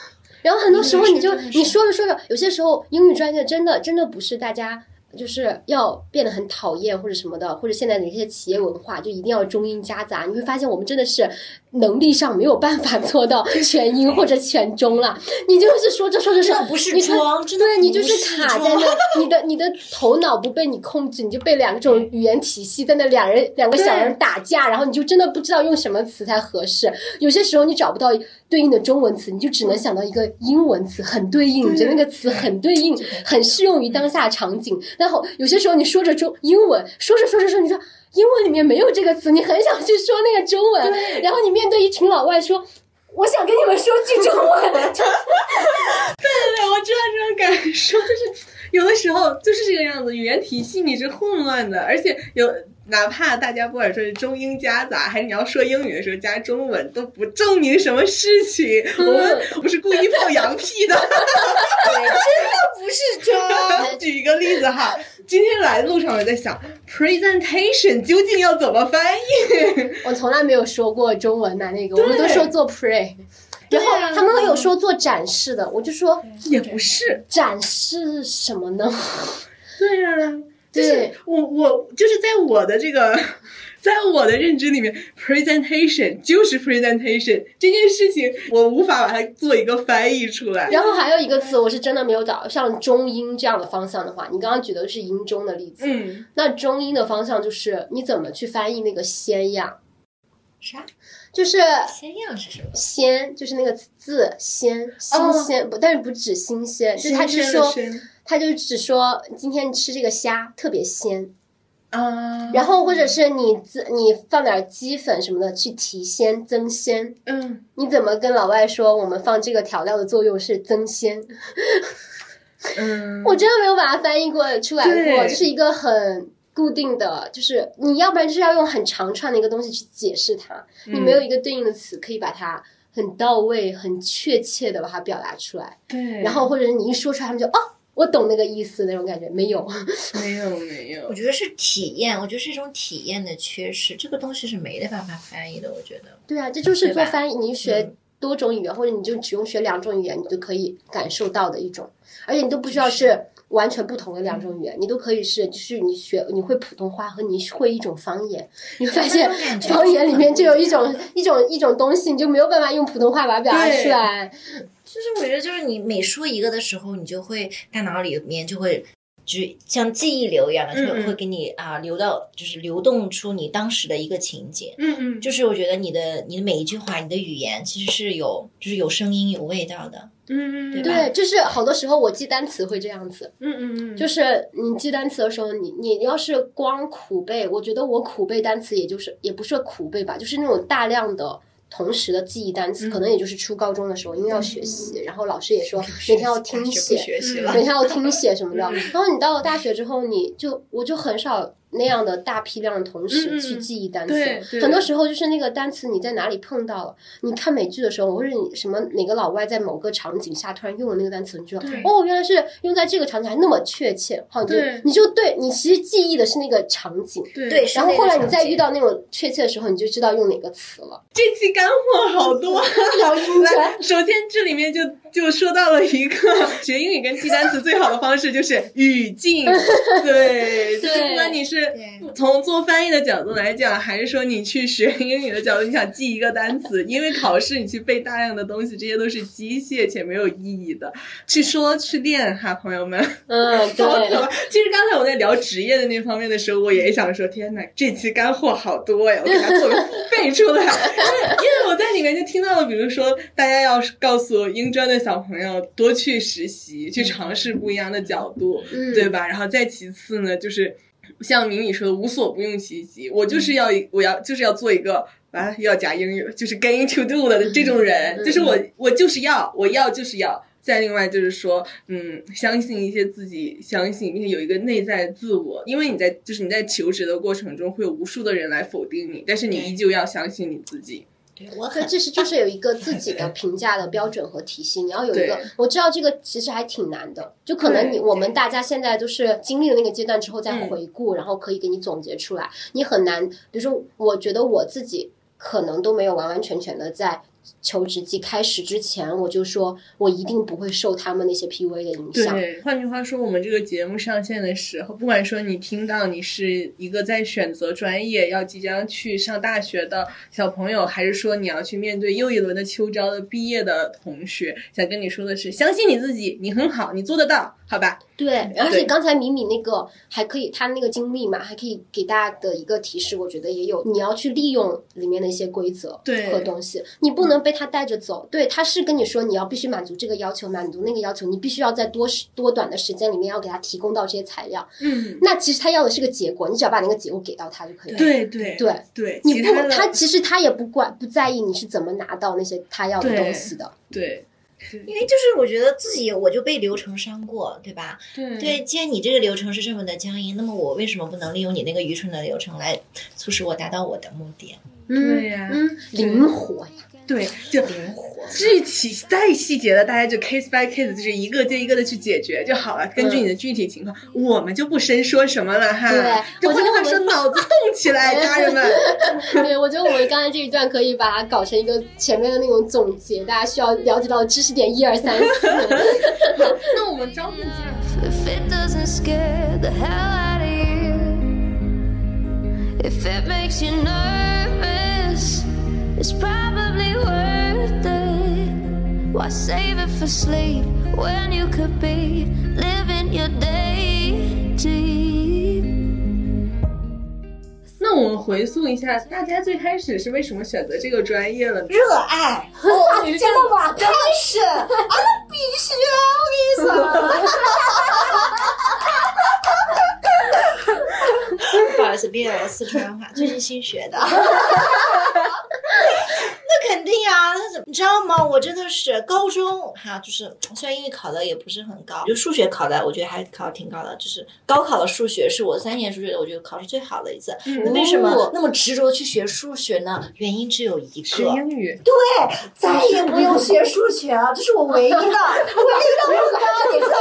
Speaker 2: 然后很多时候你就你说着说着，有些时候英语专业真的真的不是大家。就是要变得很讨厌或者什么的，或者现在的一些企业文化就一定要中英夹杂。你会发现我们真的是能力上没有办法做到 全英或者全中了。你就是说着说着说，
Speaker 3: 不是装，
Speaker 2: 对你就是卡在那，你的你的头脑不被你控制，你就被两种语言体系在那两人两个小人打架，然后你就真的不知道用什么词才合适。有些时候你找不到对应的中文词，你就只能想到一个英文词很对应，你觉得那个词很对应，很适用于当下场景。然后有些时候你说着中英文，说着说着说，你说英文里面没有这个词，你很想去说那个中文，然后你面对一群老外说，我想跟你们说句中文。对对
Speaker 1: 对，我知道这种感受，就是有的时候就是这个样子，语言体系你是混乱的，而且有。哪怕大家不管说是中英夹杂，还是你要说英语的时候加中文，都不证明什么事情。我们不是故意放羊屁的，
Speaker 3: 真的不是装。
Speaker 1: 举一个例子哈，今天来的路上我在想，presentation 究竟要怎么翻译？
Speaker 2: 我从来没有说过中文的那个，我们都说做 pre，然后他们有说做展示的，我就说
Speaker 1: 也不是
Speaker 2: 展示什么呢？
Speaker 1: 对呀。就是我我就是在我的这个，在我的认知里面，presentation 就是 presentation 这件事情，我无法把它做一个翻译出来。
Speaker 2: 然后还有一个词，我是真的没有找，像中英这样的方向的话，你刚刚举的是英中的例子，
Speaker 1: 嗯，
Speaker 2: 那中英的方向就是你怎么去翻译那个先呀？
Speaker 3: 啥？
Speaker 2: 就是
Speaker 3: 鲜样是什么？
Speaker 2: 鲜，就是那个字鲜，新鲜不，但是不止新鲜，就他就是说，他就只说今天吃这个虾特别鲜。
Speaker 1: 啊，
Speaker 2: 然后或者是你自你放点鸡粉什么的去提鲜增鲜，
Speaker 1: 嗯，
Speaker 2: 你怎么跟老外说我们放这个调料的作用是增鲜？
Speaker 1: 嗯，
Speaker 2: 我真的没有把它翻译过出来过，就是一个很固定的，就是你要不然就是要用很长串的一个东西去解释它，你没有一个对应的词可以把它很到位、很确切的把它表达出来，
Speaker 1: 对，
Speaker 2: 然后或者是你一说出来，他们就哦，我懂那个意思那种感觉，没有。
Speaker 1: 没有没有。
Speaker 3: 我，觉得是体验，我觉得是一种体验的缺失，这个东西是没得办法翻译的。我觉得，
Speaker 2: 对啊，这就是做翻译，你学多种语言，或者你就只用学两种语言，你就可以感受到的一种，而且你都不需要是完全不同的两种语言，你都可以是，就是你学你会普通话和你会一种方言，你会发现方言里面就有一种一种一种东西，你就没有办法用普通话把它表达出来。
Speaker 3: 就是我觉得，就是你每说一个的时候，你就会大脑里面就会。就是像记忆流一样的，就会给你啊流到，就是流动出你当时的一个情节。
Speaker 1: 嗯嗯，
Speaker 3: 就是我觉得你的你的每一句话，你的语言其实是有，就是有声音、有味道的。
Speaker 1: 嗯嗯
Speaker 3: 对，
Speaker 2: 就是好多时候我记单词会这样子，
Speaker 1: 嗯嗯嗯，
Speaker 2: 就是你记单词的时候，你你要是光苦背，我觉得我苦背单词也就是也不是苦背吧，就是那种大量的。同时的记忆单词，可能也就是初高中的时候，因为要学习，然后老师也说每天要听写，
Speaker 3: 学习
Speaker 1: 嗯
Speaker 3: 了。
Speaker 2: 每天要听写什么的。然后你到了大学之后，你就我就很少那样的大批量的同时去记忆单词
Speaker 1: 对，对
Speaker 2: 很多时候就是那个单词你在哪里碰到了，你看美剧的时候，或者你什么哪个老外在某个场景下突然用了那个单词，你知道
Speaker 1: 对
Speaker 2: 哦，原来是用在这个场景还那么确切，好，你就
Speaker 1: 对
Speaker 2: 你就对你其实记忆的是那个场景。
Speaker 1: 对
Speaker 3: 对，
Speaker 2: 然后后来你再遇
Speaker 3: 到。
Speaker 2: 那种确切的时候，你就知道用哪个词了。
Speaker 1: 这期干货好多。
Speaker 2: 聊英
Speaker 1: 来，首先这里面就就说到了一个学英语跟记单词最好的方式就是语境，对，就是不管你是
Speaker 3: 对
Speaker 1: 从做翻译的角度来讲，还是说你去学英语的角度，你想记一个单词，因为考试你去背大量的东西，这些都是机械且没有意义的。去说去练哈，朋友们。
Speaker 2: 嗯，对！
Speaker 1: 其实刚才我在聊职业的那方面的时候，我也想说，天哪，这期干货好多呀，我给它做个背出来。因为因为我在里面就听到了，比如说大家要告诉英专的小朋友多去实习，去尝试不一样的角度，
Speaker 2: 嗯
Speaker 1: 对吧？然后再其次呢，就是像明米说的，无所不用其极。我就是要一，我要就是要做一个。啊，又要加英语，就是 getting to do 的这种人，
Speaker 2: 嗯
Speaker 1: 就是我，我就是要，我要就是要。再另外就是说，嗯，相信一些自己，相信并且有一个内在自我，因为你在就是你在求职的过程中会有无数的人来否定你，但是你依旧要相信你自己。
Speaker 3: 对我
Speaker 2: 可
Speaker 3: 很
Speaker 2: 这是就是有一个自己的评价的标准和体系，你要有一个。我知道这个其实还挺难的，就可能你我们大家现在都是经历了那个阶段之后再
Speaker 1: 嗯
Speaker 2: 回顾，然后可以给你总结出来。你很难，比如说，我觉得我自己可能都没有完完全全的在求职季开始之前，我就说我一定不会受他们那些 PUA 的影响。
Speaker 1: 对，换句话说，我们这个节目上线的时候，不管说你听到你是一个在选择专业要即将去上大学的小朋友，还是说你要去面对又一轮的秋招的毕业的同学，想跟你说的是，相信你自己，你很好，你做得到，好吧？
Speaker 2: 对，而且刚才米米那个还可以，他那个经历嘛，还可以给大家的一个提示，我觉得也有，你要去利用里面的一些规则和东西，你不能被他带着走。对，他是跟你说你要必须满足这个要求，满足那个要求，你必须要在多时多短的时间里面要给他提供到这些材料。
Speaker 1: 嗯，
Speaker 2: 那其实他要的是个结果，你只要把那个结果给到他就可以了。
Speaker 1: 对对
Speaker 2: 对
Speaker 1: 对，
Speaker 2: 你不
Speaker 1: 他
Speaker 2: 其实他也不管不在意你是怎么拿到那些他要的东西的。
Speaker 1: 对
Speaker 3: 因为就是我觉得自己我就被流程伤过，对吧？
Speaker 1: 对
Speaker 3: 对，既然你这个流程是这么的僵硬，那么我为什么不能利用你那个愚蠢的流程来促使我达到我的目的？
Speaker 1: 对呀
Speaker 2: 嗯，灵活呀。
Speaker 1: 对，就
Speaker 3: 灵活。
Speaker 1: 具体再细节的，大家就 case by case，就是一个接一个的去解决就好了。根据你的具体情况，我们就不深说什么了哈。
Speaker 2: 对
Speaker 1: 就换句话说，
Speaker 2: 我觉得我们
Speaker 1: 脑子动起来，家人们。
Speaker 2: 对，我觉得我们刚才这一段可以把它搞成一个前面的那种总结，大家需要了解到的知识点一二三四。
Speaker 1: 那我们招聘进来。
Speaker 4: If it doesn't scare the hell out of you, if it makes you nervous, it's probably worth it. Why save it for sleep when you could be living your day deep?
Speaker 1: 那我们
Speaker 4: 回溯一下，大家最开始是为什么选择这个专业了呢？
Speaker 5: 热爱，
Speaker 2: 哦，真的吗？
Speaker 5: 开始啊，那必须的，我跟你说。
Speaker 3: 不好意思，变了四川话，最近新学的。那肯定啊，那怎么你知道吗？我真的是高中哈，就是虽然英语考的也不是很高，就数学考的，我觉得还考的挺高的。就是高考的数学是我三年数学，我觉得考试最好的一次。那为什么那么执着去学数学呢？原因只有一
Speaker 4: 学
Speaker 3: 个，
Speaker 4: 英语，
Speaker 5: 对，再也不用学数学了，这是我唯一的唯一的目标，你知道吗？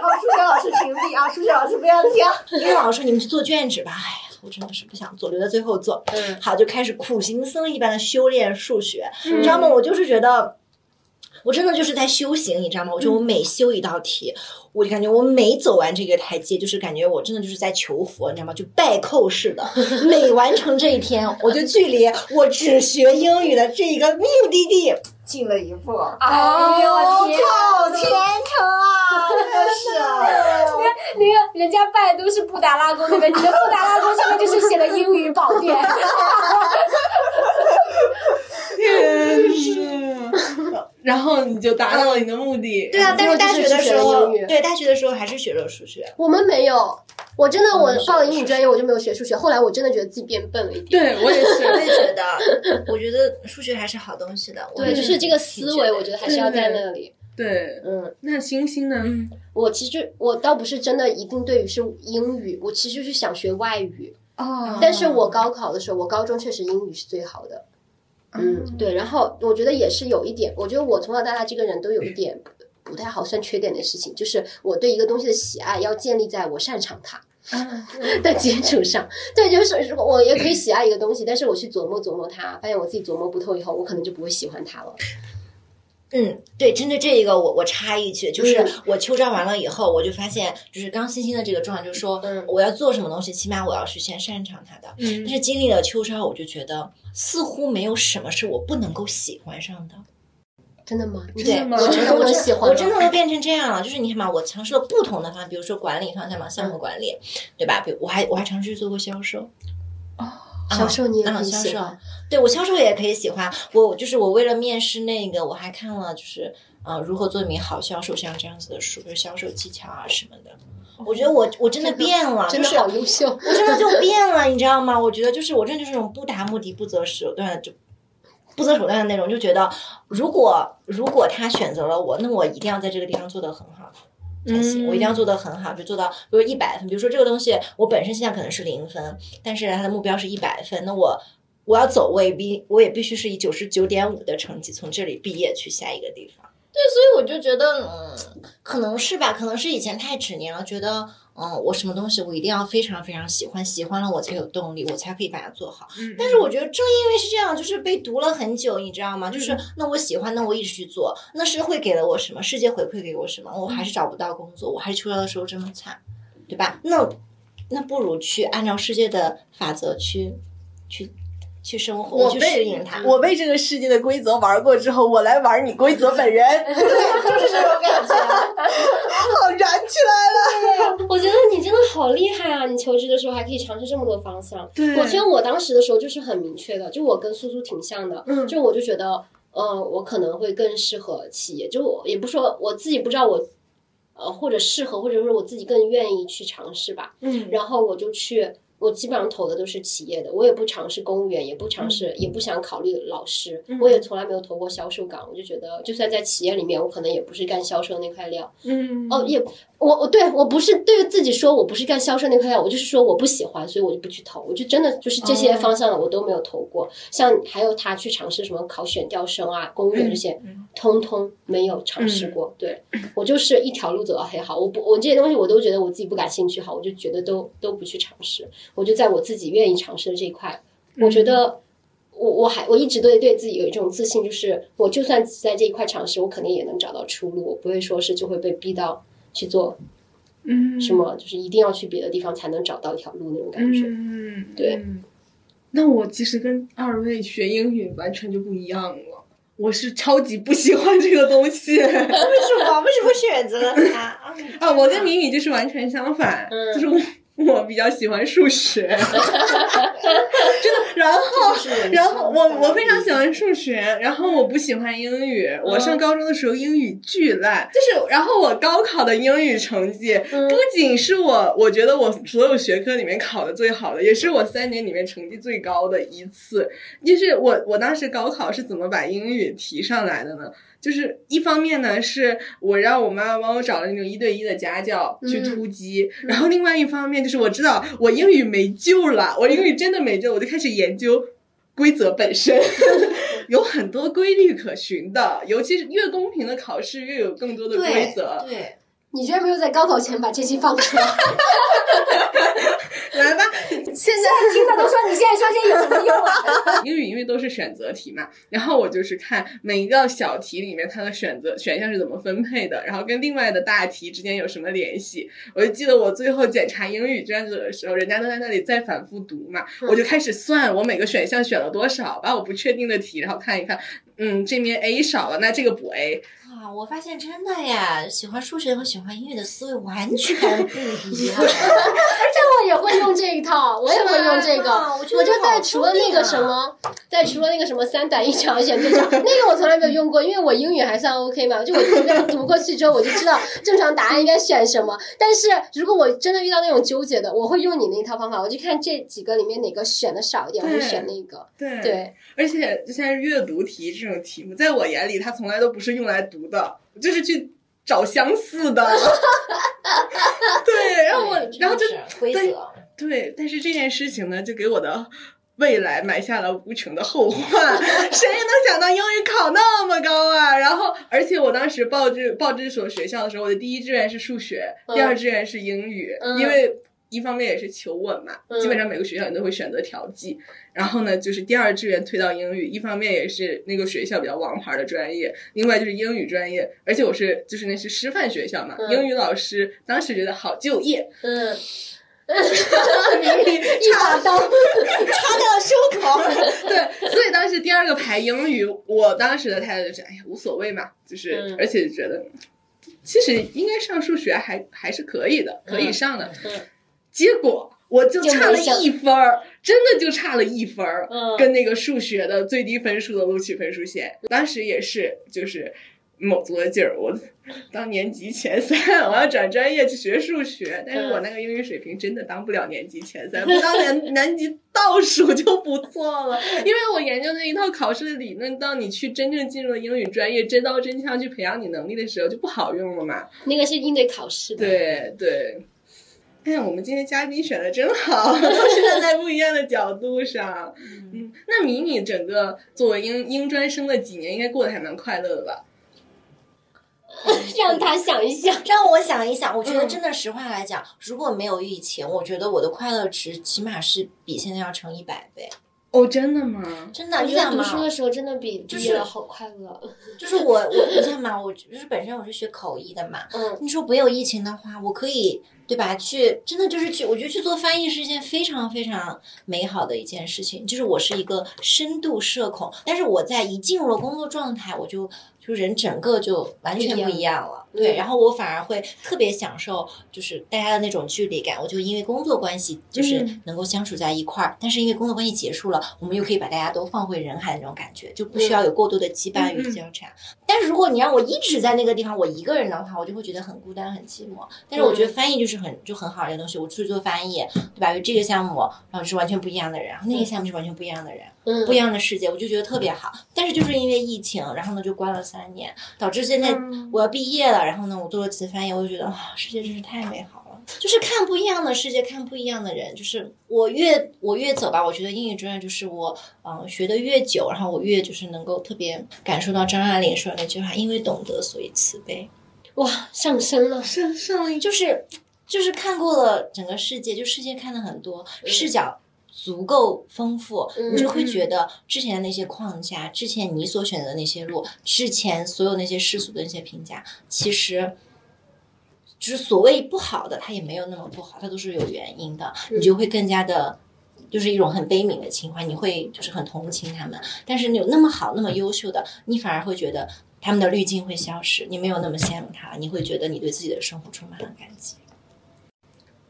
Speaker 5: 好，数学老师屏蔽啊，数学老师不要听。
Speaker 3: 因为老师说你们去做卷纸吧，哎呀，我真的是不想做，留在最后做。
Speaker 2: 嗯
Speaker 3: 好，就开始苦行僧一般的修炼数学，你知道吗？我就是觉得。我真的就是在修行，你知道吗？我觉得我每修一道题，我就感觉我每走完这个台阶，就是感觉我真的就是在求佛，你知道吗？就拜叩似的，每完成这一天，我就距离我只学英语的这一个目的地
Speaker 5: 进了一步，
Speaker 2: 哎呦我天
Speaker 5: 好虔诚啊，真的是。
Speaker 2: 那个人家拜的都是布达拉宫那边，你的布达拉宫上面就是写的英语宝典。
Speaker 4: 然后你就达到了你的目的。
Speaker 3: 对啊，但是大学的时候对大学的时候还是学了数学。
Speaker 2: 我们没有，我真的我报了英语专业，我就没有学数学。后来我真的觉得自己变笨了一点。
Speaker 4: 对我也是，
Speaker 3: 我也觉得，我觉得数学还是好东西的。
Speaker 2: 对，就是这个思维，我觉得还是要在那里。
Speaker 4: 对。
Speaker 2: 嗯，
Speaker 4: 那星星呢？
Speaker 2: 我其实我倒不是真的一定对于是英语，我其实就是想学外语。
Speaker 4: 哦
Speaker 2: 但是我高考的时候，我高中确实英语是最好的。嗯，对。然后我觉得也是有一点，我觉得我从小到大这个人都有一点不不太好算缺点的事情，就是我对一个东西的喜爱要建立在我擅长它。的基础上，对，就是如果我也可以喜爱一个东西，但是我去琢磨琢磨它，发现我自己琢磨不透以后，我可能就不会喜欢它了。
Speaker 3: 嗯，对，针对这一个我我插一句，就是
Speaker 2: 嗯
Speaker 3: 我秋招完了以后，我就发现，就是刚欣欣的这个状态，就是说，
Speaker 2: 嗯
Speaker 3: 我要做什么东西，起码我要是先擅长它的。
Speaker 4: 嗯
Speaker 3: 但是经历了秋招，我就觉得似乎没有什么是我不能够喜欢上的。
Speaker 2: 真的吗？你
Speaker 3: 对，
Speaker 4: 的吗
Speaker 3: 我真的，我
Speaker 2: 喜欢
Speaker 3: 我真的都变成这样了。就是你看嘛，我尝试了不同的方向，比如说管理方向嘛，项目管理，对吧？比如我还我还尝试做过销售。
Speaker 2: 销售你也可以
Speaker 3: 嗯销售
Speaker 2: 喜欢，
Speaker 3: 对我销售也可以喜欢。我就是我为了面试那个，我还看了就是呃如何做一名好销售像这样子的书，就是销售技巧啊什么的。我觉得我我真的变了，
Speaker 2: 真的
Speaker 3: 就是
Speaker 2: 好优秀。
Speaker 3: 我真的 就变了，你知道吗？我觉得就是我真的就是那种不达目的不择手段，就不择手段的那种，就觉得如果如果他选择了我，那我一定要在这个地方做得很好。才行，
Speaker 4: 嗯
Speaker 3: 我一定要做得很好，就做到，比如一百分。比如说这个东西，我本身现在可能是零分，但是它的目标是一百分，那我我要走，我也必我也必须是以九十九点五的成绩从这里毕业去下一个地方。对，所以我就觉得，嗯，可能是吧，可能是以前太执念了，觉得，嗯，我什么东西我一定要非常非常喜欢，喜欢了我才有动力，我才可以把它做好。
Speaker 4: 嗯
Speaker 3: 但是我觉得正因为是这样，就是被读了很久，你知道吗？就是那我喜欢，那我一直去做，那是会给了我什么？世界回馈给我什么？我还是找不到工作，我还是秋招的时候这么惨，对吧？那那不如去按照世界的法则去去去生活，去适应它。
Speaker 4: 我被这个世界的规则玩过之后，我来玩你规则本人，
Speaker 5: 就是这种感觉。
Speaker 4: 好燃起来了。
Speaker 2: 我觉得你真的好厉害啊！你求职的时候还可以尝试这么多方向。
Speaker 4: 对
Speaker 2: 我其实我当时的时候就是很明确的，就我跟苏苏挺像的，
Speaker 4: 嗯
Speaker 2: 就我就觉得，呃，我可能会更适合企业，就我也不说我自己不知道我，呃，或者适合，或者说我自己更愿意去尝试吧。
Speaker 4: 嗯
Speaker 2: 然后我就去，我基本上投的都是企业的，我也不尝试公务员，也不尝试，也不想考虑老师，
Speaker 4: 嗯
Speaker 2: 我也从来没有投过销售岗，我就觉得，就算在企业里面，我可能也不是干销售那块料。
Speaker 4: 嗯
Speaker 2: 哦，也我我对我不是对自己说我不是干销售那块料，我就是说我不喜欢，所以我就不去投。我就真的就是这些
Speaker 4: 哦
Speaker 2: 方向的我都没有投过，像还有他去尝试什么考选调生啊、公务员这些，通通没有尝试过。对我就是一条路走到黑，好，我不我这些东西我都觉得我自己不感兴趣，好，我就觉得都都不去尝试，我就在我自己愿意尝试的这一块，我觉得。我我还我一直对对自己有一种自信，就是我就算在这一块尝试，我肯定也能找到出路，我不会说是就会被逼到去做
Speaker 4: 嗯
Speaker 2: 什么，就是一定要去别的地方才能找到一条路那种感觉。
Speaker 4: 嗯，
Speaker 2: 对
Speaker 4: 嗯。那我其实跟二位学英语完全就不一样了。我是超级不喜欢这个东西
Speaker 3: 为什么？为什么选择了它？
Speaker 4: 啊！我跟米米就是完全相反，
Speaker 2: 嗯
Speaker 4: 就是我
Speaker 1: 我比较喜欢数学，真的。然后然后我我非常喜欢数学，然后我不喜欢英语。我上高中的时候英语巨烂，就是然后我高考的英语成绩不仅是我我觉得我所有学科里面考的最好的，也是我三年里面成绩最高的一次。就是我我当时高考是怎么把英语提上来的呢？就是一方面呢，是我让我妈妈帮我找了那种一对一的家教去突击，然后另外一方面就是我知道我英语没救了，我英语真的没救，我就开始研究规则本身，有很多规律可循的，尤其是越公平的考试越有更多的规
Speaker 3: 对
Speaker 1: 则。
Speaker 3: 对，
Speaker 2: 你居然没有在高考前把这期放出来，
Speaker 1: 来吧，现在
Speaker 2: 听的都说你现在说这有什么用啊？
Speaker 1: 英语因为都是选择题嘛，然后我就是看每一个小题里面它的选择选项是怎么分配的，然后跟另外的大题之间有什么联系。我就记得我最后检查英语卷子的时候，人家都在那里再反复读嘛，我就开始算我每个选项选了多少，把我不确定的题，然后看一看，嗯，这面 A 少了，那这个补 A。
Speaker 3: 啊，我发现真的呀，喜欢数学和喜欢英语的思维完全 不一样。
Speaker 2: 而且我也会用这一套，我也会用这个。
Speaker 3: 我
Speaker 2: 就在除了那个什么，在除了那个什么三短一长选最长，那个我从来没有用过，因为我英语还算 OK 嘛，就我随便读过去之后，我就知道正常答案应该选什么。但是如果我真的遇到那种纠结的，我会用你那一套方法，我就看这几个里面哪个选的少一点，我就选那个。
Speaker 1: 对
Speaker 2: 对，
Speaker 1: 而且就像是阅读题这种题目，在我眼里，它从来都不是用来读的，就是去找相似的。对，然后我，然后就
Speaker 3: 真的是规则，
Speaker 1: 对，但是这件事情呢，就给我的未来埋下了无穷的后 患。谁能想到英语考那么高啊？然后，而且我当时报这报这所学校的时候，我的第一志愿是数学，第二志愿是英语，
Speaker 2: 嗯
Speaker 1: 因为。一方面也是求稳嘛，
Speaker 2: 嗯
Speaker 1: 基本上每个学校你都会选择调剂。然后呢，就是第二志愿推到英语，一方面也是那个学校比较王牌的专业，另外就是英语专业，而且我是就是那是师范学校嘛，
Speaker 2: 嗯
Speaker 1: 英语老师当时觉得好就业，
Speaker 2: 嗯，
Speaker 1: 明明
Speaker 2: 一把刀，
Speaker 3: 插到胸口。
Speaker 1: 对，所以当时第二个排英语，我当时的态度就是，哎呀，无所谓嘛，就是，
Speaker 2: 嗯
Speaker 1: 而且觉得其实应该上数学还还是可以的，可以上的。
Speaker 2: 嗯
Speaker 1: 结果我就差了一分儿，真的就差了一分儿，
Speaker 2: 嗯
Speaker 1: 跟那个数学的最低分数的录取分数线。当时也是就是卯足了劲儿，我当年级前三，我要转专业去学数学，但是我那个英语水平真的当不了年级前三，不当年 年级倒数就不错了。因为我研究那一套考试的理论，到你去真正进入了英语专业，真刀真枪去培养你能力的时候，就不好用了嘛。
Speaker 2: 那个是应对考试的。
Speaker 1: 对对。哎呀，我们今天嘉宾选的真好，都是站在不一样的角度上。嗯，那迷你整个作为英英专生的几年，应该过得还蛮快乐的吧？
Speaker 2: 让他想一想。
Speaker 3: 让我想一想，我觉得
Speaker 1: 嗯
Speaker 3: 真的实话来讲，如果没有疫情，我觉得我的快乐值起码是比现在要乘一百倍。
Speaker 1: 哦，真的吗？
Speaker 3: 真的，你想嘛
Speaker 2: 读书的时候真的比
Speaker 3: 就是
Speaker 2: 毕业了好快乐。
Speaker 3: 就是我我你看嘛，我就是本身我是学口译的嘛，
Speaker 2: 嗯，
Speaker 3: 你说没有疫情的话，我可以对吧？去真的就是去，我觉得去做翻译是一件非常非常美好的一件事情。就是我是一个深度社恐，但是我在一进入了工作状态，我就就人整个就完全不一样了。对，
Speaker 2: 嗯
Speaker 3: 然后我反而会特别享受，就是大家的那种距离感。我就因为工作关系，就是
Speaker 1: 嗯
Speaker 3: 能够相处在一块儿，但是因为工作关系结束了，我们又可以把大家都放回人海的那种感觉，就不需要有过多的羁绊与
Speaker 1: 嗯嗯
Speaker 3: 交缠。但是如果你让我一直在那个地方，我一个人的话，我就会觉得很孤单、很寂寞。但是我觉得翻译就是很就很好的一个东西，我出去做翻译，对吧？有这个项目，然后是完全不一样的人，然后那个项目是完全不一样的人，
Speaker 2: 嗯
Speaker 3: 不一样的世界，我就觉得特别好。但是就是因为疫情，然后呢就关了三年，导致现在
Speaker 1: 嗯
Speaker 3: 我要毕业了，然后呢我做了几次翻译，我就觉得啊，世界真是太美好了。就是看不一样的世界，看不一样的人。就是我越我越走吧，我觉得英语专业就是我嗯、呃学的越久，然后我越就是能够特别感受到张爱玲说的那句话：“因为懂得，所以慈悲。
Speaker 2: 哇，上升了。
Speaker 1: 上上了”
Speaker 3: 就是就是看过了整个世界，就世界看的很多，视角足够丰富，
Speaker 2: 嗯
Speaker 3: 你就会觉得之前的那些框架，之前你所选择的那些路，之前所有那些世俗的那些评价，其实。就是所谓不好的，它也没有那么不好，它都是有原因的。你就会更加的，就是一种很悲悯的情怀，你会就是很同情他们。但是你有那么好、那么优秀的，你反而会觉得他们的滤镜会消失，你没有那么羡慕他，你会觉得你对自己的生活充满了感激。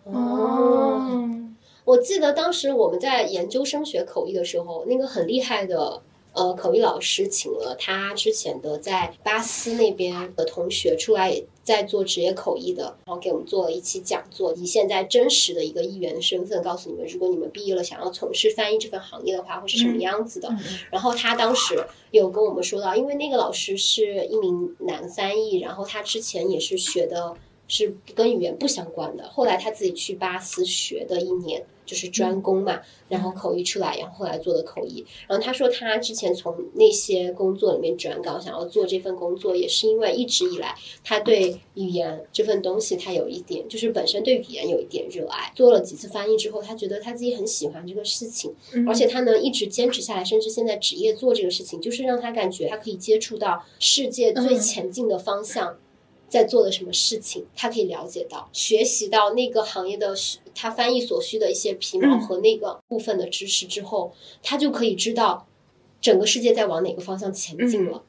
Speaker 2: 哦，我记得当时我们在研究生学口译的时候，那个很厉害的呃口译老师请了他之前的在巴斯那边的同学出来，也在做职业口译的，然后给我们做了一期讲座，以现在真实的一个译员的身份告诉你们，如果你们毕业了想要从事翻译这份行业的话，会是什么样子的。然后他当时有跟我们说到，因为那个老师是一名男翻译，然后他之前也是学的。是跟语言不相关的。后来他自己去巴斯学的一年，就是专攻嘛，然后口译出来，然后后来做的口译。然后他说他之前从那些工作里面转岗，想要做这份工作，也是因为一直以来他对语言这份东西，他有一点就是本身对语言有一点热爱。做了几次翻译之后，他觉得他自己很喜欢这个事情，而且他能一直坚持下来，甚至现在职业做这个事情，就是让他感觉他可以接触到世界最前进的方向。在做的什么事情，他可以了解到、学习到那个行业的他翻译所需的一些皮毛和那个部分的知识之后，他就可以知道整个世界在往哪个方向前进了。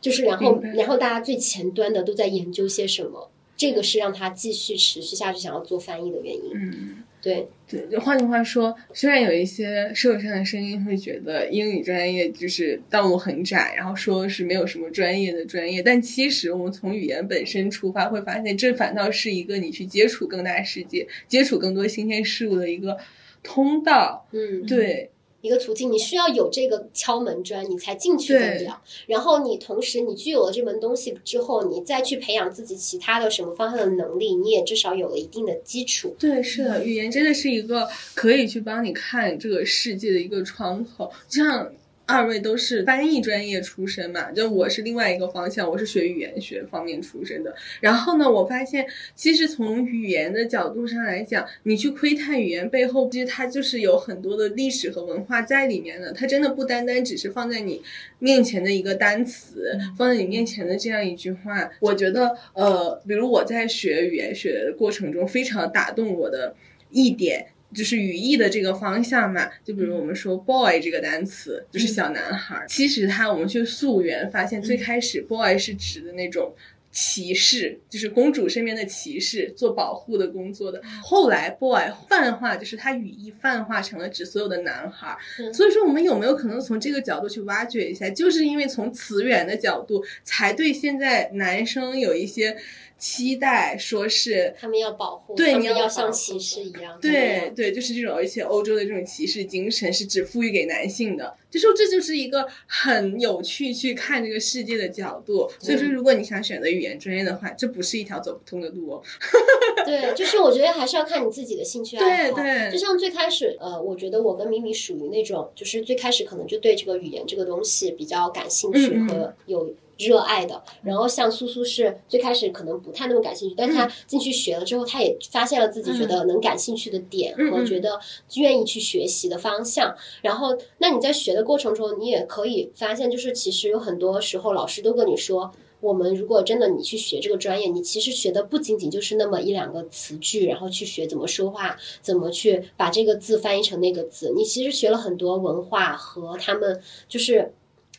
Speaker 2: 就是然后，然后大家最前端的都在研究些什么，这个是让他继续持续下去想要做翻译的原因。
Speaker 1: 嗯。
Speaker 2: 对
Speaker 1: 对，就换句话说，虽然有一些社会上的声音会觉得英语专业就是道路很窄，然后说是没有什么专业的专业，但其实我们从语言本身出发，会发现这反倒是一个你去接触更大世界、接触更多新鲜事物的一个通道。
Speaker 2: 嗯，
Speaker 1: 对。
Speaker 2: 一个途径，你需要有这个敲门砖，你才进去得了。然后你同时你具有了这门东西之后，你再去培养自己其他的什么方向的能力，你也至少有了一定的基础。
Speaker 1: 对，是的，语言真的是一个可以去帮你看这个世界的一个窗口，就像。二位都是翻译专业出身嘛，就我是另外一个方向，我是学语言学方面出身的。然后呢，我发现其实从语言的角度上来讲，你去窥探语言背后，其实它就是有很多的历史和文化在里面的。它真的不单单只是放在你面前的一个单词，放在你面前的这样一句话。我觉得，呃，比如我在学语言学的过程中，非常打动我的一点。就是语义的这个方向嘛，就比如我们说 boy 这个单词，就是小男孩。其实它我们去溯源，发现最开始 boy 是指的那种骑士，就是公主身边的骑士，做保护的工作的。后来 boy 泛化，就是它语义泛化成了指所有的男孩。所以说，我们有没有可能从这个角度去挖掘一下？就是因为从词源的角度，才对现在男生有一些。期待说是
Speaker 2: 他们要保护，
Speaker 1: 对，
Speaker 2: 你
Speaker 1: 要
Speaker 2: 像骑士一样，
Speaker 1: 对对，就是这种，而且欧洲的这种骑士精神是只赋予给男性的，就说这就是一个很有趣去看这个世界的角度。所以说，如果你想选择语言专业的话，这不是一条走不通的路哦。
Speaker 2: 对，就是我觉得还是要看你自己的兴趣爱
Speaker 1: 好。对对，
Speaker 2: 就像最开始，呃，我觉得我跟咪咪属于那种，就是最开始可能就对这个语言这个东西比较感兴趣和有。热爱的，然后像苏苏是最开始可能不太那么感兴趣，但是他进去学了之后，他也发现了自己觉得能感兴趣的点和觉得愿意去学习的方向。然后，那你在学的过程中，你也可以发现，就是其实有很多时候老师都跟你说，我们如果真的你去学这个专业，你其实学的不仅仅就是那么一两个词句，然后去学怎么说话，怎么去把这个字翻译成那个字，你其实学了很多文化和他们就是。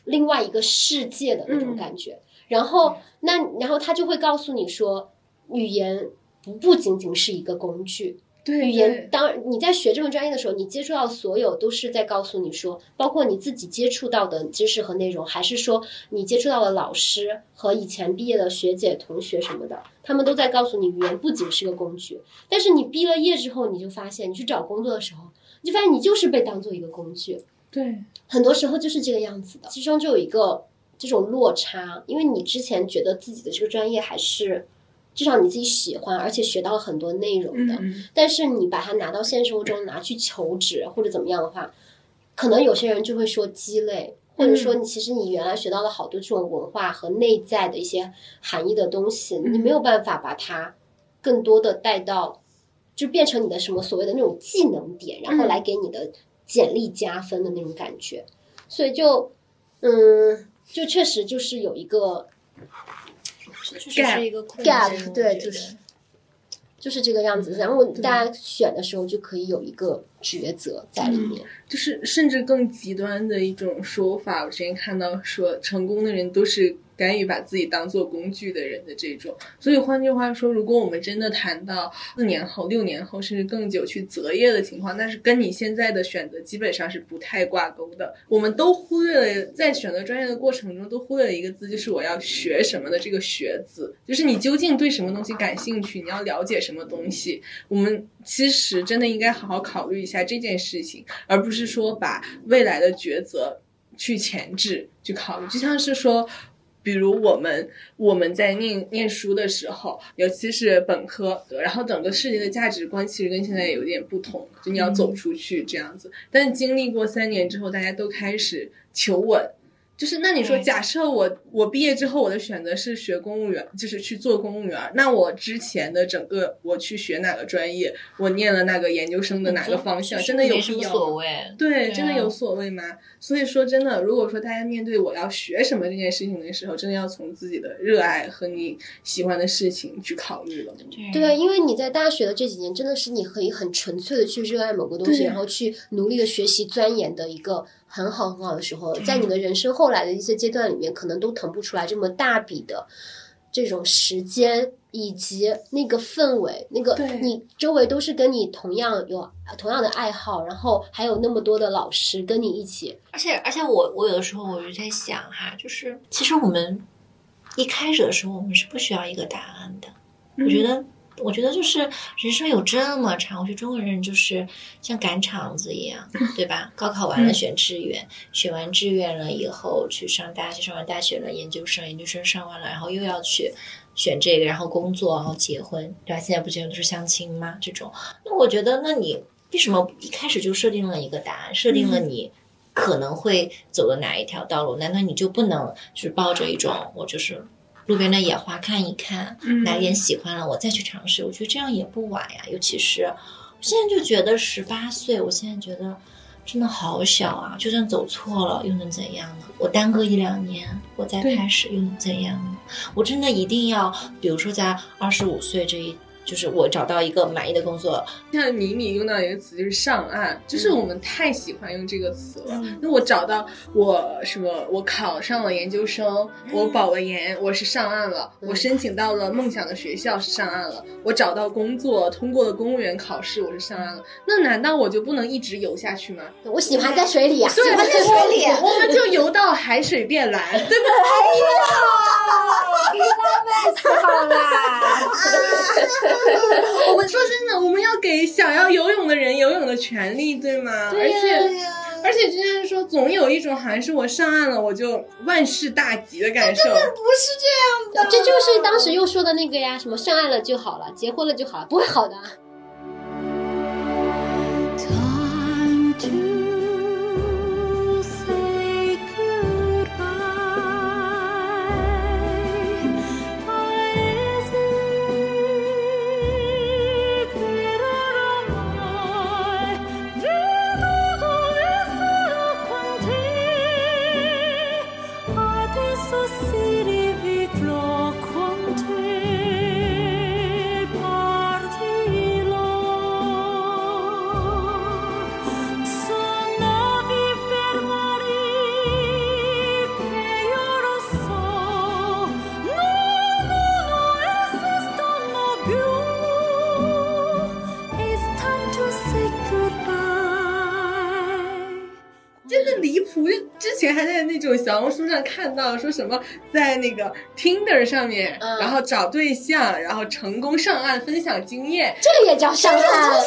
Speaker 2: 另外一个世界的那种感觉，然后那然后他就会告诉你说，语言不不仅仅是一个工具。
Speaker 1: 对，
Speaker 2: 语言当你在学这门专业的时候，你接触到所有都是在告诉你说，包括你自己接触到的知识和内容，还是说你接触到的老师和以前毕业的学姐同学什么的，他们都在告诉你，语言不仅是个工具。但是你毕了业之后，你就发现，你去找工作的时候，你就发现你就是被当做一个工具。
Speaker 1: 对，
Speaker 2: 很多时候就是这个样子的，其中就有一个这种落差，因为你之前觉得自己的这个专业还是至少你自己喜欢，而且学到了很多内容的，但是你把它拿到现实生活中拿去求职或者怎么样的话，可能有些人就会说鸡肋，或者说你其实你原来学到了好多这种文化和内在的一些含义的东西，你没有办法把它更多的带到，就变成你的什么所谓的那种技能点，然后来给你的。简历加分的那种感觉，所以就，嗯，就确实就是有一个，
Speaker 5: 是一个
Speaker 2: gap，对，就是，就是这个样子。然后大家选的时候就可以有一个抉择在里面。
Speaker 1: 就是甚至更极端的一种说法，我之前看到说，成功的人都是敢于把自己当做工具的人的这种。所以换句话说，如果我们真的谈到四年后、六年后，甚至更久去择业的情况，那是跟你现在的选择基本上是不太挂钩的。我们都忽略了在选择专业的过程中，都忽略了一个字，就是我要学什么的这个“学”字，就是你究竟对什么东西感兴趣，你要了解什么东西。我们其实真的应该好好考虑一下这件事情，而不是说把未来的抉择去前置去考虑。就像是说，比如我们我们在念念书的时候，尤其是本科，然后整个世界的价值观其实跟现在有点不同，就你要走出去这样子。但经历过三年之后，大家都开始求稳。就是那你说，假设我我毕业之后我的选择是学公务员，就是去做公务员，那我之前的整个我去学哪个专业，我念了那个研究生的哪个方向，真的有必要？
Speaker 3: 所谓。
Speaker 1: 对，
Speaker 3: 对啊
Speaker 1: 真的有所谓吗？所以说，真的，如果说大家面对我要学什么这件事情的时候，真的要从自己的热爱和你喜欢的事情去考虑了。
Speaker 2: 对啊，因为你在大学的这几年，真的是你可以很纯粹的去热爱某个东西，然后去努力的学习钻研的一个很好很好的时候，在你的人生后来的一些阶段里面，可能都腾不出来这么大笔的这种时间。以及那个氛围，那个
Speaker 1: 对
Speaker 2: 你周围都是跟你同样有同样的爱好，然后还有那么多的老师跟你一起，
Speaker 3: 而且而且我我有的时候我就在想哈，就是其实我们一开始的时候我们是不需要一个答案的。我觉得我觉得就是人生有这么长，我觉得中国人就是像赶场子一样，对吧？高考完了选志愿，选完志愿了以后去上大学，上完大学了研究生，研究生上完了，然后又要去选这个，然后工作，然后结婚，对吧？现在不结婚都是相亲吗？这种，那我觉得，那你为什么一开始就设定了一个答案，设定了你？可能会走的哪一条道路？难道你就不能就是抱着一种我就是路边的野花看一看，
Speaker 1: 嗯
Speaker 3: 哪点喜欢了我再去尝试？我觉得这样也不晚呀。尤其是我现在就觉得十八岁，我现在觉得真的好小啊！就算走错了又能怎样呢？我耽搁一两年，我再开始又能怎样呢？我真的一定要，比如说在二十五岁这一。就是我找到一个满意的工作，
Speaker 1: 像米米用到一个词就是上岸，就是我们太喜欢用这个词了。那我找到我什么，我考上了研究生，我保了研，我是上岸了；我申请到了梦想的学校是上岸了；我找到工作，通过了公务员考试，我是上岸了。那难道我就不能一直游下去吗？
Speaker 2: 我喜欢在水里啊，
Speaker 1: 对，
Speaker 2: 喜欢在水里。
Speaker 1: 我们就游到海水变蓝，对不对？
Speaker 2: 好啦，
Speaker 1: 我们说真的，我们要给想要游泳的人游泳的权利，对吗？而且。而且就像是说，总有一种好像是我上岸了，我就万事大吉的感受。
Speaker 5: 不是这样的，
Speaker 2: 这就是当时又说的那个呀，什么上岸了就好了，结婚了就好了，不会好的啊。
Speaker 1: 还在那种小红书上看到说什么，在那个 Tinder 上面，
Speaker 2: 嗯。
Speaker 1: 然后找对象，然后成功上岸分享经验，
Speaker 2: 这个也叫上岸，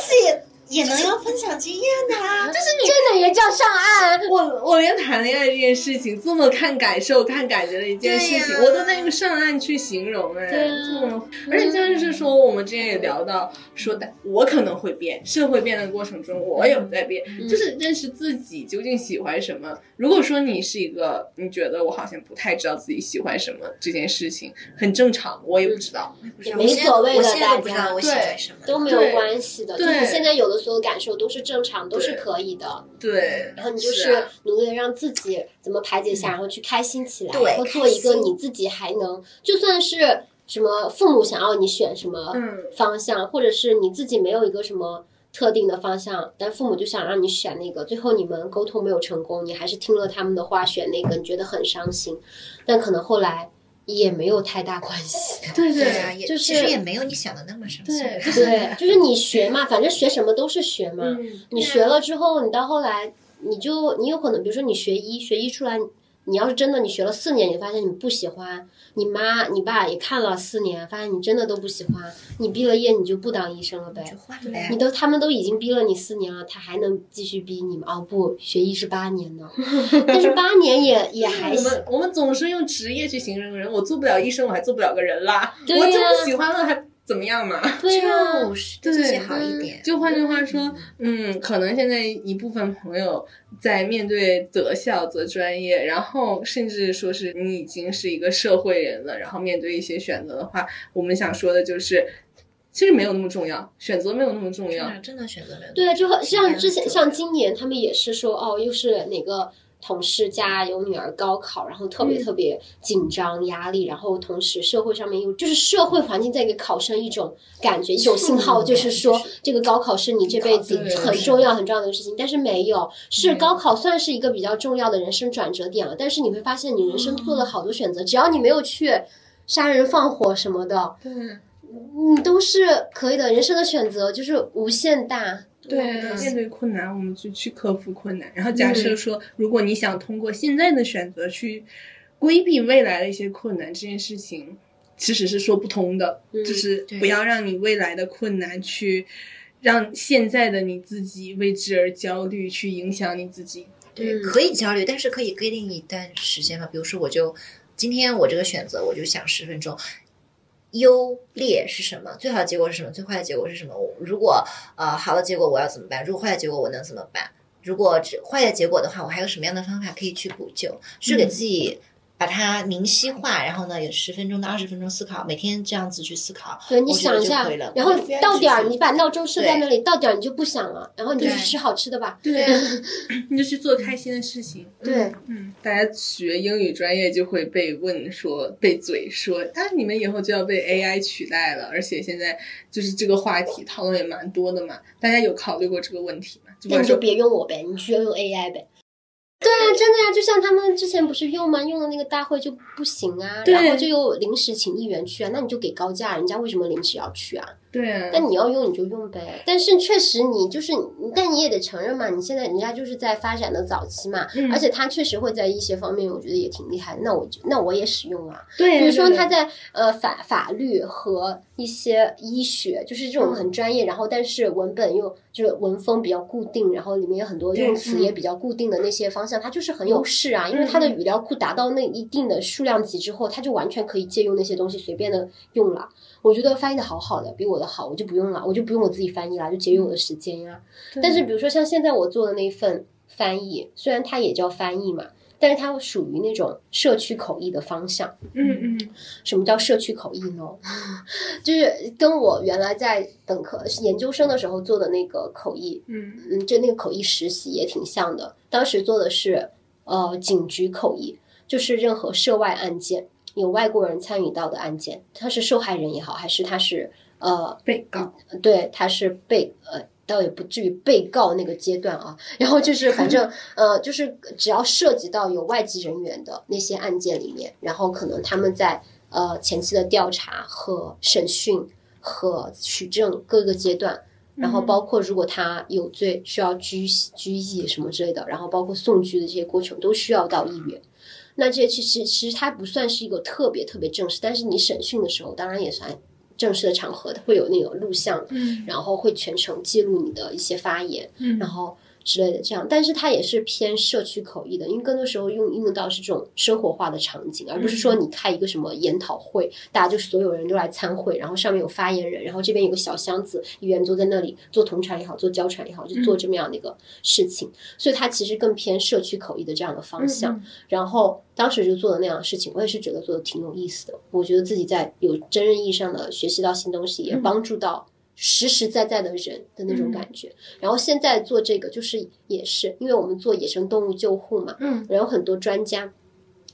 Speaker 3: 也能要分享经验的啊。
Speaker 2: 真的也叫上岸。
Speaker 1: 我我连谈恋爱这件事情这么看感受、看感觉的一件事情，我都在用上岸去形容哎，
Speaker 2: 对啊
Speaker 1: 这么而且就是说，我们之前也聊到说的，我可能会变，社会变的过程中，我也在变，
Speaker 2: 嗯
Speaker 1: 就是认识自己究竟喜欢什么。如果说你是一个，你觉得我好像不太知道自己喜欢什么这件事情，很正常，我也不知道，我也
Speaker 2: 没所谓的
Speaker 3: 我现在不知道
Speaker 2: 家
Speaker 3: 我喜欢什么。
Speaker 2: 都没有关系的，就
Speaker 1: 对
Speaker 2: 是现在有的所有感受都是正常，都是可以的。
Speaker 1: 对，
Speaker 2: 然后你就是
Speaker 1: 啊。
Speaker 2: 努力的让自己怎么排解一下，然后去开心起来，
Speaker 3: 对
Speaker 2: 然后做一个你自己还能，就算是什么父母想要你选什么
Speaker 1: 嗯。
Speaker 2: 方向，或者是你自己没有一个什么特定的方向，但父母就想让你选那个，最后你们沟通没有成功，你还是听了他们的话选那个，你觉得很伤心，但可能后来也没有太大关系。
Speaker 1: 对
Speaker 3: 对啊，
Speaker 2: 就是
Speaker 3: 其实也没有你想的那么伤心。
Speaker 1: 对
Speaker 2: 对，就是你学嘛，反正学什么都是学嘛。
Speaker 1: 嗯，
Speaker 2: 你学了之后，你到后来，你就你有可能，比如说你学医，学医出来，你要是真的你学了四年，你发现你不喜欢，你妈你爸也看了四年，发现你真的都不喜欢，你毕了业你就不当医生了呗
Speaker 3: 就。换了呀
Speaker 2: 你。都他们都已经逼了你四年了，他还能继续逼你吗？哦不，学医是八年呢，但是八年也 也还行。
Speaker 1: 我们我们总是用职业去形容人，我做不了医生，我还做不了个人啦。我就不喜欢了，还怎么样嘛？
Speaker 2: 对啊、
Speaker 3: 就是对自己好一点。
Speaker 1: 就换句话说，嗯，可能现在一部分朋友在面对择校、择专业，然后甚至说是你已经是一个社会人了，然后面对一些选择的话，我们想说的就是，其实没有那么重要，选择没有那么重要。
Speaker 3: 真的真的选择没有。
Speaker 2: 对，就很像之前，像今年他们也是说，哦，又是哪个同事家有女儿高考，然后特别
Speaker 1: 嗯。
Speaker 2: 特别紧张压力，然后同时社会上面又就是社会环境在给考生一种感觉，一种信号，就是说这个高考是你这辈子很重要很重要的一个事情，但是没有，是
Speaker 1: 嗯。
Speaker 2: 高考算是一个比较重要的人生转折点了，但是你会发现你人生做了好多选择，只要你没有去杀人放火什么的，
Speaker 1: 对。
Speaker 2: 你都是可以的，人生的选择就是无限大。
Speaker 1: 对，面对困难，我们就去克服困难。然后假设说，如果你想通过现在的选择去规避未来的一些困难，这件事情其实是说不通的。
Speaker 2: 嗯
Speaker 1: 就是不要让你未来的困难去让现在的你自己为之而焦虑，去影响你自己。
Speaker 3: 对，
Speaker 2: 嗯
Speaker 3: 可以焦虑，但是可以规定一段时间吧。比如说，我就今天我这个选择，我就想十分钟。优劣是什么？最好的结果是什么？最坏的结果是什么？我如果呃好的结果我要怎么办？如果坏的结果我能怎么办？如果只坏的结果的话，我还有什么样的方法可以去补救？是给自己把它明晰化，然后呢有十分钟到二十分钟思考，每天这样子去思考。
Speaker 2: 对你想一下然后到点儿你把闹钟设在那里，到点儿你就不想了，然后你就去吃好吃的吧。
Speaker 1: 对，你就去做开心的事情。
Speaker 2: 对，
Speaker 1: 嗯，大家学英语专业就会被问说，被嘴说啊，你们以后就要被 AI 取代了，而且现在就是这个话题讨论也蛮多的嘛。大家有考虑过这个问题吗？
Speaker 2: 那你就别用我呗，你需要用 AI 呗。对啊，真的呀，就像他们之前不是用吗？用的那个大会就不行啊，然后就又临时请议员去啊，那你就给高价，人家为什么临时要去啊？
Speaker 1: 对啊，
Speaker 2: 但你要用你就用呗。但是确实你就是，但你也得承认嘛，你现在人家就是在发展的早期嘛，
Speaker 1: 嗯
Speaker 2: 而且他确实会在一些方面，我觉得也挺厉害的。那我就那我也使用啊，
Speaker 1: 对，
Speaker 2: 比如说
Speaker 1: 对
Speaker 2: 他在呃法法律和一些医学，就是这种很专业，然后但是文本又就是文风比较固定，然后里面有很多用词也比较固定的那些方向，它就是很有势啊，因为它的语料库达到那一定的数量级之后，它就完全可以借用那些东西随便的用了。我觉得翻译的好好的，比我的好，我就不用了，我就不用我自己翻译了，就节约我的时间呀。但是比如说像现在我做的那一份翻译，虽然它也叫翻译嘛，但是它属于那种社区口译的方向。
Speaker 1: 嗯嗯
Speaker 2: 什么叫社区口译呢？就是跟我原来在本科研究生的时候做的那个口译，
Speaker 1: 嗯
Speaker 2: 嗯，就那个口译实习也挺像的。当时做的是呃警局口译，就是任何涉外案件有外国人参与到的案件，他是受害人也好，还是他是呃
Speaker 1: 被告，
Speaker 2: 对，他是被呃，倒也不至于被告那个阶段啊。然后就是反正 呃，就是只要涉及到有外籍人员的那些案件里面，然后可能他们在呃前期的调查和审讯和取证各个阶段。然后包括如果他有罪，需要拘拘役什么之类的，然后包括送拘的这些过程，都需要到议员。那这些其实其实它不算是一个特别特别正式，但是你审讯的时候，当然也算正式的场合，会有那个录像，
Speaker 1: 嗯。
Speaker 2: 然后会全程记录你的一些发言，
Speaker 1: 嗯。
Speaker 2: 然后之类的这样。但是它也是偏社区口译的，因为更多时候用用到是这种生活化的场景，而不是说你开一个什么研讨会，大家就所有人都来参会，然后上面有发言人，然后这边有个小箱子，议员坐在那里做同传也好，做交传也好，就做这么样的一个事情。所以它其实更偏社区口译的这样的方向。然后当时就做的那样的事情，我也是觉得做的挺有意思的。我觉得自己在有真正意义上的学习到新东西，也帮助到实实在在的人的那种感觉。然后现在做这个，就是也是因为我们做野生动物救护嘛，
Speaker 1: 嗯
Speaker 2: 然后很多专家。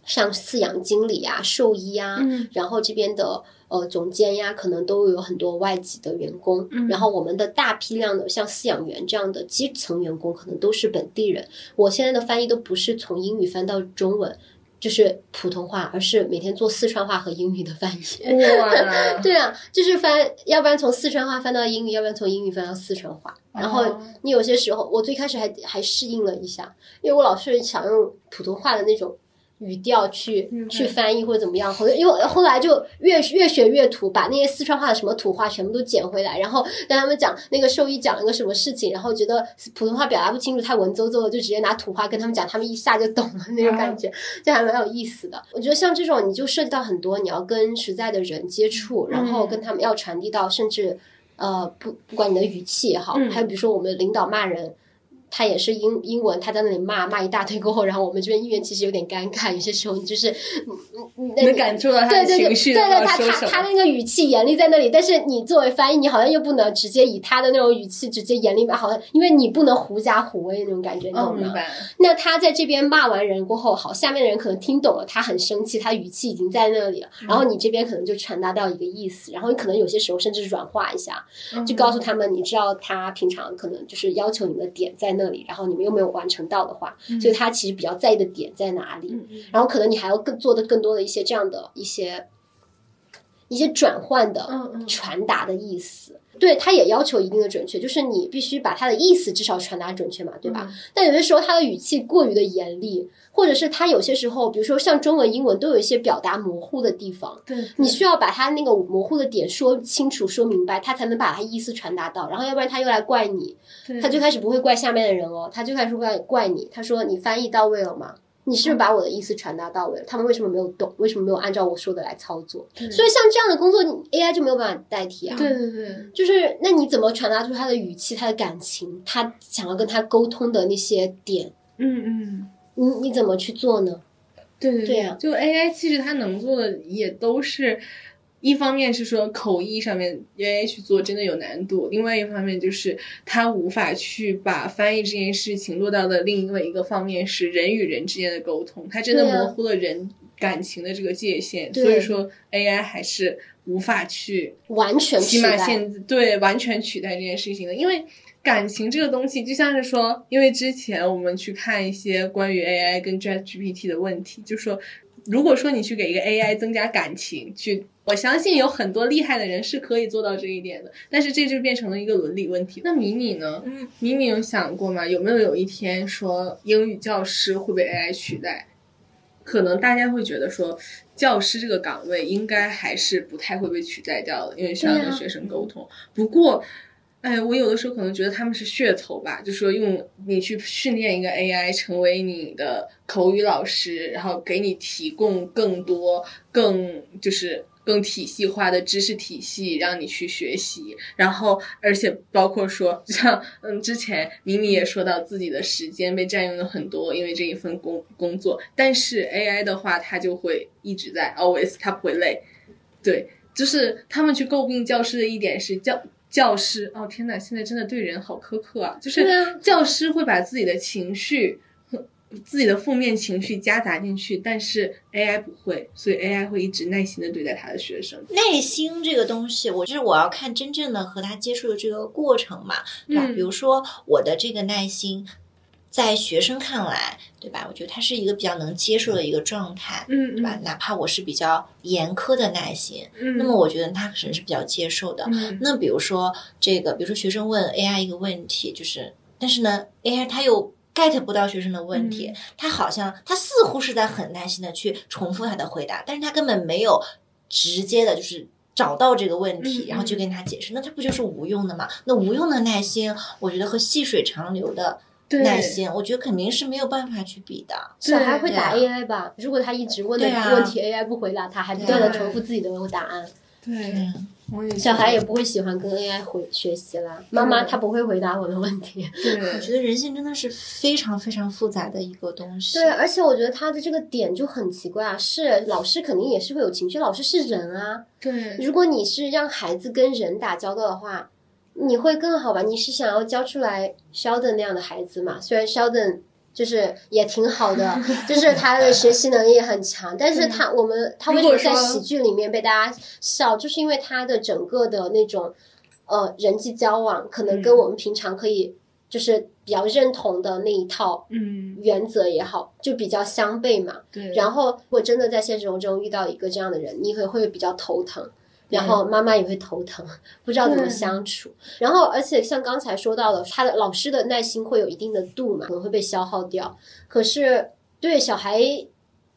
Speaker 2: 像饲养经理啊、兽医啊，
Speaker 1: 嗯
Speaker 2: 然后这边的呃总监呀，可能都有很多外籍的员工。
Speaker 1: 嗯
Speaker 2: 然后我们的大批量的像饲养员这样的基层员工，可能都是本地人。我现在的翻译都不是从英语翻到中文，就是普通话，而是每天做四川话和英语的翻译。
Speaker 1: 哇，
Speaker 2: 对啊，就是翻，要不然从四川话翻到英语，要不然从英语翻到四川话。然后
Speaker 1: 哦
Speaker 2: 你有些时候，我最开始还还适应了一下，因为我老是想用普通话的那种语调去去翻译或者怎么样，后因为后来就越越学越土，把那些四川话的什么土话全部都捡回来，然后跟他们讲那个兽医讲了个什么事情，然后觉得普通话表达不清楚，太文绉绉了，就直接拿土话跟他们讲，他们一下就懂了那种感觉，就还蛮有意思的。我觉得像这种，你就涉及到很多你要跟实在的人接触，然后跟他们要传递到，甚至呃不不管你的语气也好，
Speaker 1: 嗯
Speaker 2: 还有比如说我们的领导骂人。他也是英英文，他在那里骂骂一大堆过后，然后我们这边议员其实有点尴尬，有些时候你就是，
Speaker 1: 能感受到他的
Speaker 2: 对对对
Speaker 1: 情绪，
Speaker 2: 对对，
Speaker 1: 然
Speaker 2: 他他。他那个语气严厉在那里，但是你作为翻译，你好像又不能直接以他的那种语气直接严厉吧，好像因为你不能狐假虎威那种感觉，你
Speaker 1: 哦，
Speaker 2: 懂吗？那他在这边骂完人过后，好，下面的人可能听懂了，他很生气，他语气已经在那里了，然后你这边可能就传达到一个意思，然后你可能有些时候甚至软化一下，就告诉他们，你知道他平常可能就是要求你的点在那里，然后你们又没有完成到的话，所以他其实比较在意的点在哪里，然后可能你还要更做的更多的一些这样的一些一些转换的传达的意思。对，他也要求一定的准确，就是你必须把他的意思至少传达准确嘛，对吧？
Speaker 1: 嗯
Speaker 2: 但有些时候他的语气过于的严厉，或者是他有些时候，比如说像中文、英文都有一些表达模糊的地方，
Speaker 1: 对，
Speaker 2: 你需要把他那个模糊的点说清楚、说明白，他才能把他意思传达到。然后要不然他又来怪你，他最开始不会怪下面的人哦，他最开始会怪你，他说你翻译到位了吗？你是不是把我的意思传达到位了？他们为什么没有懂？为什么没有按照我说的来操作？所以像这样的工作，AI 就没有办法代替啊。
Speaker 1: 对对对，
Speaker 2: 就是那你怎么传达出他的语气、他的感情，他想要跟他沟通的那些点？
Speaker 1: 嗯嗯。
Speaker 2: 你你怎么去做呢？
Speaker 1: 对对
Speaker 2: 对啊
Speaker 1: 就 AI 其实它能做的也都是，一方面是说口译上面 AI 去做真的有难度，另外一方面就是它无法去把翻译这件事情落到的另外一个方面是人与人之间的沟通，它真的模糊了人感情的这个界限，
Speaker 2: 对。
Speaker 1: 所以说 AI 还是无法去
Speaker 2: 完全
Speaker 1: 起码现对完全取代这件事情的，因为感情这个东西就像是说，因为之前我们去看一些关于 AI 跟 ChatGPT 的问题，就说如果说你去给一个 AI 增加感情，去我相信有很多厉害的人是可以做到这一点的，但是这就变成了一个伦理问题。那米米呢？
Speaker 3: 嗯，
Speaker 1: 米米有想过吗？有没有有一天说英语教师会被 AI 取代？可能大家会觉得说，教师这个岗位应该还是不太会被取代掉的，因为需要跟学生沟通。不过，哎，我有的时候可能觉得他们是噱头吧，就说用你去训练一个 AI 成为你的口语老师，然后给你提供更多、更就是。更体系化的知识体系让你去学习，然后而且包括说，像嗯之前明明也说到自己的时间被占用了很多，因为这一份工工作，但是 AI 的话，它就会一直在 always，它不会累，对，就是他们去诟病教师的一点是教教师哦天呐，现在真的对人好苛刻啊！就是教师会把自己的情绪。自己的负面情绪夹杂进去，但是 AI 不会，所以 AI 会一直耐心的对待他的学生。
Speaker 3: 耐心这个东西，我就是我要看真正的和他接触的这个过程嘛，对吧？
Speaker 1: 嗯
Speaker 3: 比如说我的这个耐心，在学生看来，对吧？我觉得他是一个比较能接受的一个状态，
Speaker 1: 嗯
Speaker 3: 对吧？哪怕我是比较严苛的耐心，
Speaker 1: 嗯，
Speaker 3: 那么我觉得他可能是比较接受的。
Speaker 1: 嗯
Speaker 3: 那比如说这个，比如说学生问 AI 一个问题，就是，但是呢，AI 他又 get 不到学生的问题，
Speaker 1: 嗯
Speaker 3: 他好像他似乎是在很耐心的去重复他的回答，但是他根本没有直接的，就是。找到这个问题，
Speaker 1: 嗯
Speaker 3: 然后去跟他解释，那他不就是无用的吗？那无用的耐心，我觉得和细水长流的耐心，我觉得肯定是没有办法去比的。
Speaker 2: 小孩会
Speaker 3: 对
Speaker 2: 打 AI 吧？如果他一直问的问题 AI 不回答，他还不断的重复自己的答案，
Speaker 1: 对，
Speaker 2: 小孩也不会喜欢跟 AI 回学习啦。妈妈她不会回答我的问题。
Speaker 1: 对
Speaker 3: 我觉得人性真的是非常非常复杂的一个东西。
Speaker 2: 对，而且我觉得他的这个点就很奇怪啊，是老师肯定也是会有情绪，老师是人啊。
Speaker 1: 对
Speaker 2: 如果你是让孩子跟人打交道的话，你会更好吧？你是想要教出来 Sheldon 那样的孩子嘛？虽然 Sheldon 就是也挺好的，就是他的学习能力也很强，但是他我们他为什么在喜剧里面被大家笑，就是因为他的整个的那种呃人际交往，可能跟
Speaker 1: 嗯。
Speaker 2: 我们平常可以就是比较认同的那一套
Speaker 1: 嗯，
Speaker 2: 原则也好，就比较相悖嘛。
Speaker 1: 对，
Speaker 2: 然后，如果真的在现实中遇到一个这样的人，你会会比较头疼，然后妈妈也会头疼，不知道怎么相处。然后，而且像刚才说到的，他的老师的耐心会有一定的度嘛，可能会被消耗掉。可是，对小孩，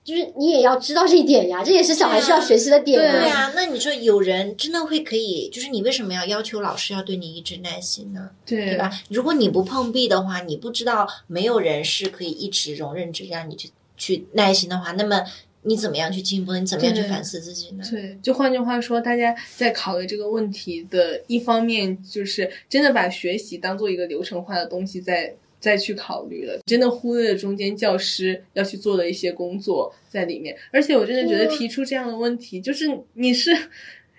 Speaker 2: 就是你也要知道这一点呀，这也是小孩需要学习的点
Speaker 1: 对
Speaker 3: 对啊，那你说有人真的会可以，就是你为什么要要求老师要对你一直耐心呢？
Speaker 1: 对
Speaker 3: 对吧？如果你不碰壁的话，你不知道没有人是可以一直容忍着让你去去耐心的话，那么你怎么样去进步？你怎么样去反思自己呢？
Speaker 1: 对，就换句话说，大家在考虑这个问题的一方面，就是真的把学习当做一个流程化的东西在再去考虑了，真的忽略了中间教师要去做的一些工作在里面。而且我真的觉得提出这样的问题，就是你是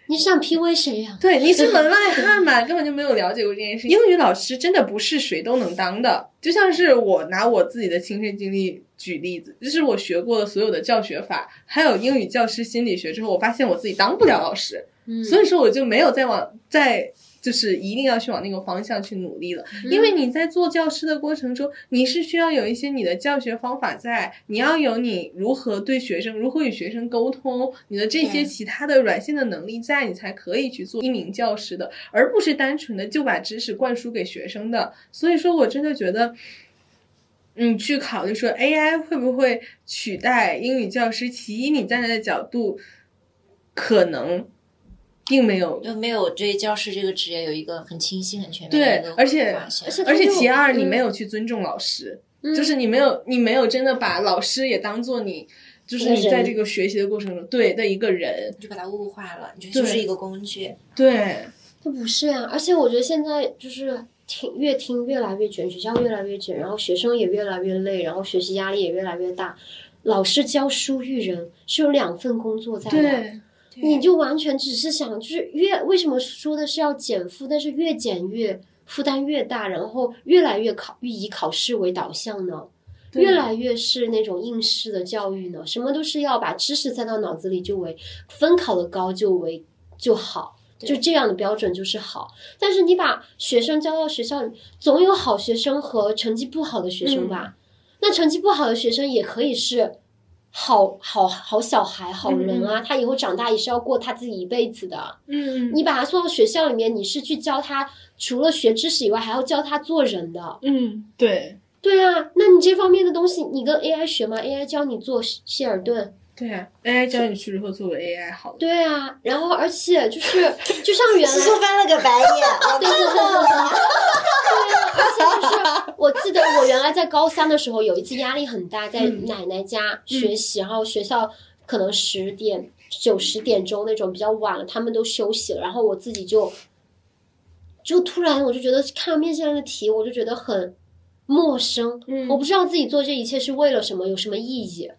Speaker 2: 你想 PUA 谁呀？
Speaker 1: 对你是门外汉嘛，根本就没有了解过这件事。英语老师真的不是谁都能当的，就像是我拿我自己的亲身经历举例子，就是我学过的所有的教学法，还有英语教师心理学之后，我发现我自己当不了老师。
Speaker 2: 嗯，
Speaker 1: 所以说我就没有再往再就是一定要去往那个方向去努力了，
Speaker 2: 嗯
Speaker 1: 因为你在做教师的过程中，你是需要有一些你的教学方法在，你要有你如何对学生、如何与学生沟通，你的这些其他的软性的能力在，你才可以去做一名教师的，而不是单纯的就把知识灌输给学生的。所以说我真的觉得。你去考虑说 AI 会不会取代英语教师？其一，你站在的角度可能并没有
Speaker 3: 就没有对教师这个职业有一个很清晰、很全面的
Speaker 1: 对
Speaker 3: 一个
Speaker 1: 而且
Speaker 2: 而且
Speaker 1: 而且其二，
Speaker 2: 嗯
Speaker 1: 你没有去尊重老师，
Speaker 2: 嗯
Speaker 1: 就是你没有你没有真的把老师也当做你，就是你在这个学习的过程中对的一个人，
Speaker 3: 你就把它物化了，你就就是一个工具。
Speaker 1: 对
Speaker 2: 这不是呀、而且我觉得现在就是听越听越来越卷，学校越来越卷，然后学生也越来越累，然后学习压力也越来越大。老师教书育人是有两份工作在的，
Speaker 1: 对
Speaker 2: 你就完全只是想，就是越为什么说的是要减负，但是越减越负担越大，然后越来越考以考试为导向呢？越来越是那种应试的教育呢，什么都是要把知识塞到脑子里就为分考的高就为就好，就这样的标准就是好。但是你把学生交到学校里，总有好学生和成绩不好的学生吧？那成绩不好的学生也可以是好好好小孩、好人啊，他以后长大也是要过他自己一辈子的。
Speaker 1: 嗯
Speaker 2: 你把他送到学校里面，你是去教他除了学知识以外，还要教他做人的。
Speaker 1: 嗯对
Speaker 2: 对啊，那你这方面的东西，你跟 AI 学吗？AI 教你做希尔顿，
Speaker 1: 对啊，AI 教你去如何作为 AI 好的，
Speaker 2: 对啊，然后而且就是就像原来
Speaker 3: 思苏翻了个白眼，我
Speaker 2: 对对对对对，对啊，而且就是我记得我原来在高三的时候，有一次压力很大，在
Speaker 1: 嗯。
Speaker 2: 奶奶家学习，然后学校可能十点九十点钟那种比较晚了，他们都休息了，然后我自己就就突然我就觉得看了面试那个题，我就觉得很陌生，
Speaker 1: 嗯。
Speaker 2: 我不知道自己做这一切是为了什么，有什么意义。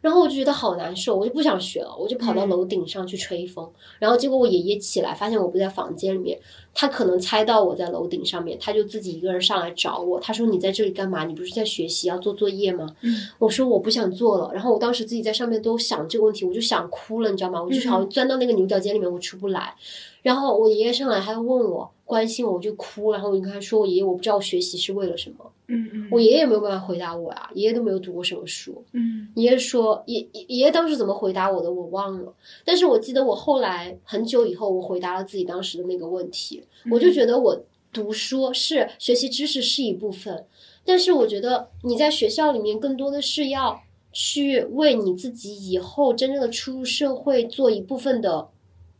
Speaker 2: 然后我就觉得好难受，我就不想学了，我就跑到
Speaker 1: 嗯
Speaker 2: 楼顶上去吹风。然后结果我爷爷起来，发现我不在房间里面，他可能猜到我在楼顶上面，他就自己一个人上来找我。他说：“你在这里干嘛？你不是在学习要做作业吗？”
Speaker 1: 嗯
Speaker 2: 我说：“我不想做了。”然后我当时自己在上面都想这个问题，我就想哭了，你知道吗？我就好像钻到那个牛角尖里面，我出不来。然后我爷爷上来，还要问我关心我，我就哭。然后我就跟他说：“我爷爷，我不知道学习是为了什么。”
Speaker 1: 嗯嗯
Speaker 2: 我爷爷也没有办法回答我啊，爷爷都没有读过什么书。
Speaker 1: 嗯
Speaker 2: 爷爷说，爷爷爷爷当时怎么回答我的，我忘了。但是我记得我后来很久以后，我回答了自己当时的那个问题，我就觉得我读书是学习知识是一部分，但是我觉得你在学校里面更多的是要去为你自己以后真正的出入社会做一部分的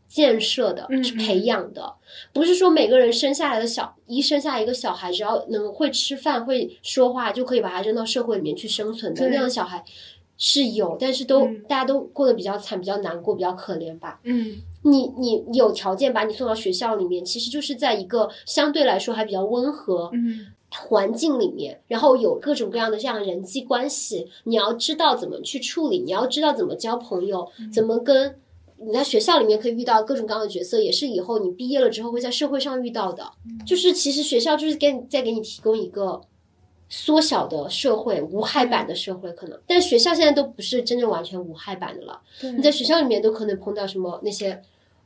Speaker 2: 建设的，
Speaker 1: 嗯
Speaker 2: 是培养的，不是说每个人生下来的小一生下一个小孩，只要能会吃饭、会说话，就可以把他扔到社会里面去生存的。
Speaker 1: 对
Speaker 2: 那样的小孩是有，但是都、
Speaker 1: 嗯。
Speaker 2: 大家都过得比较惨、比较难过、比较可怜吧。
Speaker 1: 嗯。
Speaker 2: 你你有条件把你送到学校里面，其实就是在一个相对来说还比较温和
Speaker 1: 嗯。
Speaker 2: 环境里面，然后有各种各样的这样人际关系，你要知道怎么去处理，你要知道怎么交朋友，怎么跟你在学校里面可以遇到各种各样的角色，也是以后你毕业了之后会在社会上遇到的。就是其实学校就是给你再给你提供一个缩小的社会，无害版的社会可能，但学校现在都不是真正完全无害版的了。
Speaker 1: 对
Speaker 2: 你在学校里面都可能碰到什么那些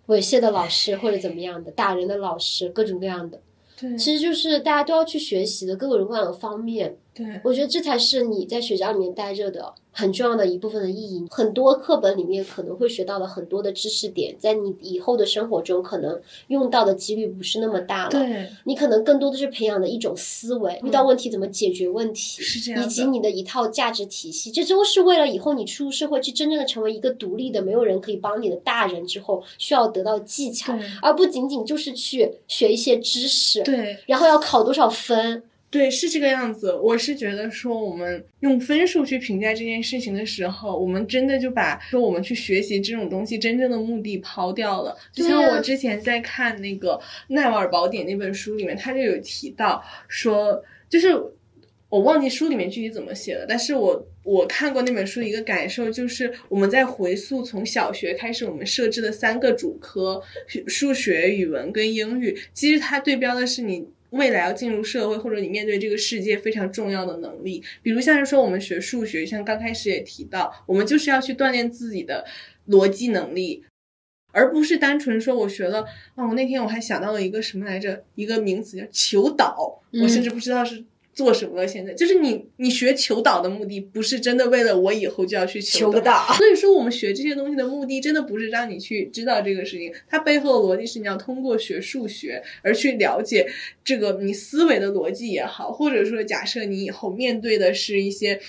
Speaker 2: 猥亵的老师或者怎么样的打人的老师，各种各样的。
Speaker 1: 对
Speaker 2: 其实就是大家都要去学习的各种各样的方面。
Speaker 1: 对
Speaker 2: 我觉得这才是你在学校里面待着的很重要的一部分的意义。很多课本里面可能会学到的很多的知识点，在你以后的生活中可能用到的几率不是那么大了。
Speaker 1: 对，
Speaker 2: 你可能更多的是培养的一种思维，遇到问题怎么解决问题，
Speaker 1: 是这样
Speaker 2: 以及你的一套价值体系，这都是为了以后你出入社会去真正的成为一个独立的、没有人可以帮你的大人之后需要得到技巧，而不仅仅就是去学一些知识，
Speaker 1: 对
Speaker 2: 然后要考多少分。
Speaker 1: 对，是这个样子。我是觉得说，我们用分数去评价这件事情的时候，我们真的就把说我们去学习这种东西真正的目的抛掉了。就像我之前在看那个《奈瓦尔宝典》那本书里面，他就有提到说，就是我忘记书里面具体怎么写了，但是我我看过那本书一个感受就是，我们在回溯从小学开始我们设置的三个主科，数学、语文跟英语，其实它对标的是你。未来要进入社会，或者你面对这个世界非常重要的能力，比如像是说我们学数学，像刚开始也提到，我们就是要去锻炼自己的逻辑能力，而不是单纯说我学了啊，我那天我还想到了一个什么来着，一个名词叫求导，我甚至不知道是做什么了。现在就是你你学求导的目的，不是真的为了我以后就要去求
Speaker 3: 求个导
Speaker 1: 所以说我们学这些东西的目的，真的不是让你去知道这个事情，它背后的逻辑是你要通过学数学而去了解这个你思维的逻辑也好，或者说假设你以后面对的是一些。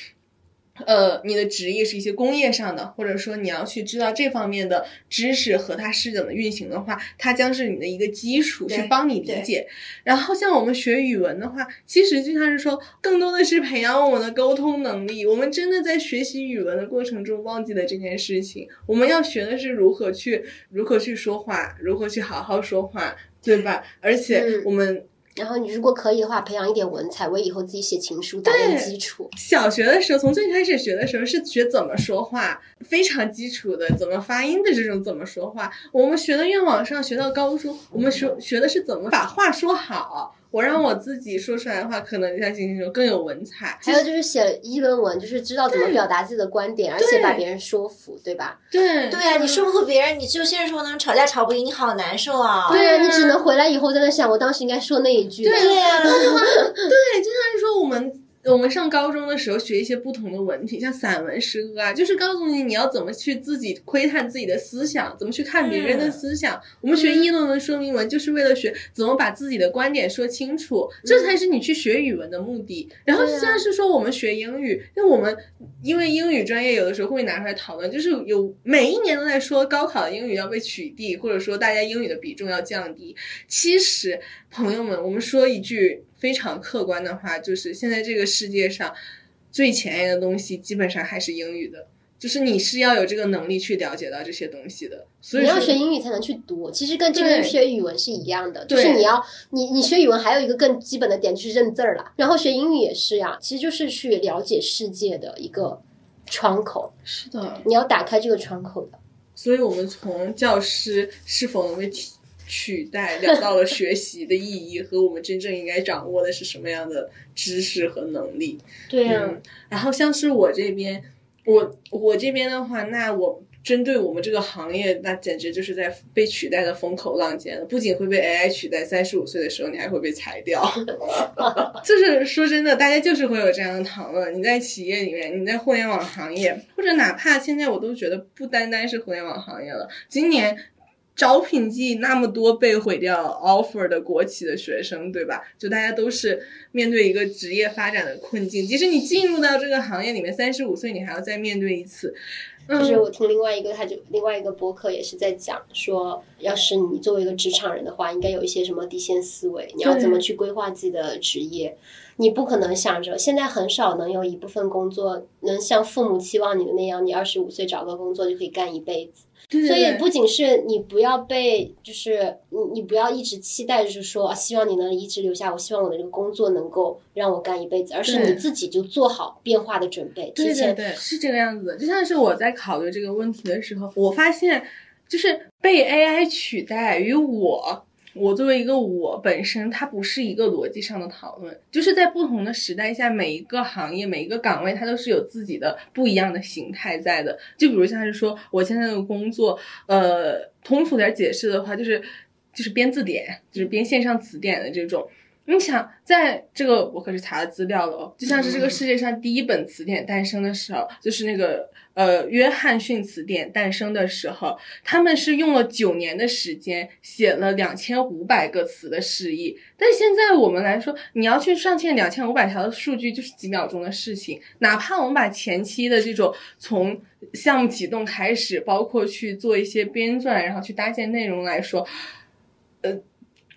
Speaker 1: 呃，你的职业是一些工业上的，或者说你要去知道这方面的知识和它是怎么运行的话，它将是你的一个基础，去帮你理解。然后像我们学语文的话，其实就像是说，更多的是培养我们的沟通能力。我们真的在学习语文的过程中忘记了这件事情。我们要学的是如何去如何去说话，如何去好好说话，对吧？而且
Speaker 2: 嗯
Speaker 1: 我们
Speaker 2: 然后你如果可以的话，培养一点文采，为以后自己写情书打点基础。
Speaker 1: 小学的时候，从最开始学的时候是学怎么说话，非常基础的怎么发音的这种怎么说话。我们学的越往上，学到高中，我们学学的是怎么把话说好。我让我自己说出来的话，可能像星星说更有文采。
Speaker 2: 还有就是写议论文，就是知道怎么表达自己的观点，而且把别人说服，对吧？
Speaker 1: 对
Speaker 3: 对呀、你说不服别人，你只有现实生活当中吵架吵不赢，你好难受啊。
Speaker 2: 对呀、
Speaker 1: 啊
Speaker 2: 你只能回来以后在那想，我当时应该说那一句的。
Speaker 3: 对呀、
Speaker 1: 对，就像是说我们我们上高中的时候学一些不同的文体，像散文、诗歌啊，就是告诉你你要怎么去自己窥探自己的思想，怎么去看别人的思想。我们学议论文、说明文，就是为了学怎么把自己的观点说清楚，这才是你去学语文的目的。然后像是说我们学英语，那我们因为英语专业有的时候会拿出来讨论，就是有每一年都在说高考的英语要被取缔，或者说大家英语的比重要降低。其实，朋友们，我们说一句非常客观的话，就是现在这个世界上最前沿的东西，基本上还是英语的。就是你是要有这个能力去了解到这些东西的，所以
Speaker 2: 你要学英语才能去读，其实跟这个学语文是一样的，就是你要你你学语文还有一个更基本的点就是认字儿了，然后学英语也是呀，其实就是去了解世界的一个窗口，
Speaker 1: 是的，
Speaker 2: 你要打开这个窗口的。
Speaker 1: 所以我们从教师是否能被取取代，聊到了学习的意义和我们真正应该掌握的是什么样的知识和能力。
Speaker 2: 对呀、
Speaker 1: 嗯，然后像是我这边，我我这边的话，那我针对我们这个行业，那简直就是在被取代的风口浪尖了。不仅会被 AI 取代，三十五岁的时候你还会被裁掉。就是说真的，大家就是会有这样的讨论。你在企业里面，你在互联网行业，或者哪怕现在我都觉得不单单是互联网行业了，今年。招聘季那么多被毁掉 offer 的国企的学生，对吧？就大家都是面对一个职业发展的困境。即使你进入到这个行业里面，三十五岁你还要再面对一次。
Speaker 2: 就是我听另外一个，他就另外一个播客也是在讲说，要是你作为一个职场人的话，应该有一些什么底线思维，你要怎么去规划自己的职业。你不可能想着，现在很少能有一部分工作能像父母期望你的那样，你二十五岁找个工作就可以干一辈子。所以不仅是你不要被，就是你你不要一直期待，就是说啊，希望你能一直留下，我希望我的这个工作能够让我干一辈子，而是你自己就做好变化的准备，
Speaker 1: 对对对，是这个样子的。就像是我在考虑这个问题的时候，我发现就是被 AI 取代与我。我作为一个我本身，它不是一个逻辑上的讨论，就是在不同的时代下，每一个行业、每一个岗位，它都是有自己的不一样的形态在的。就比如像是说，我现在的工作，呃，通俗点解释的话，就是就是编字典，就是编线上词典的这种。你想，在这个我可是查了资料了哦，就像是这个世界上第一本词典诞生的时候，就是那个呃约翰逊词典诞生的时候，他们是用了九年的时间写了两千五百个词的释义。但现在我们来说，你要去上线两千五百条的数据，就是几秒钟的事情。哪怕我们把前期的这种从项目启动开始，包括去做一些编撰，然后去搭建内容来说，呃。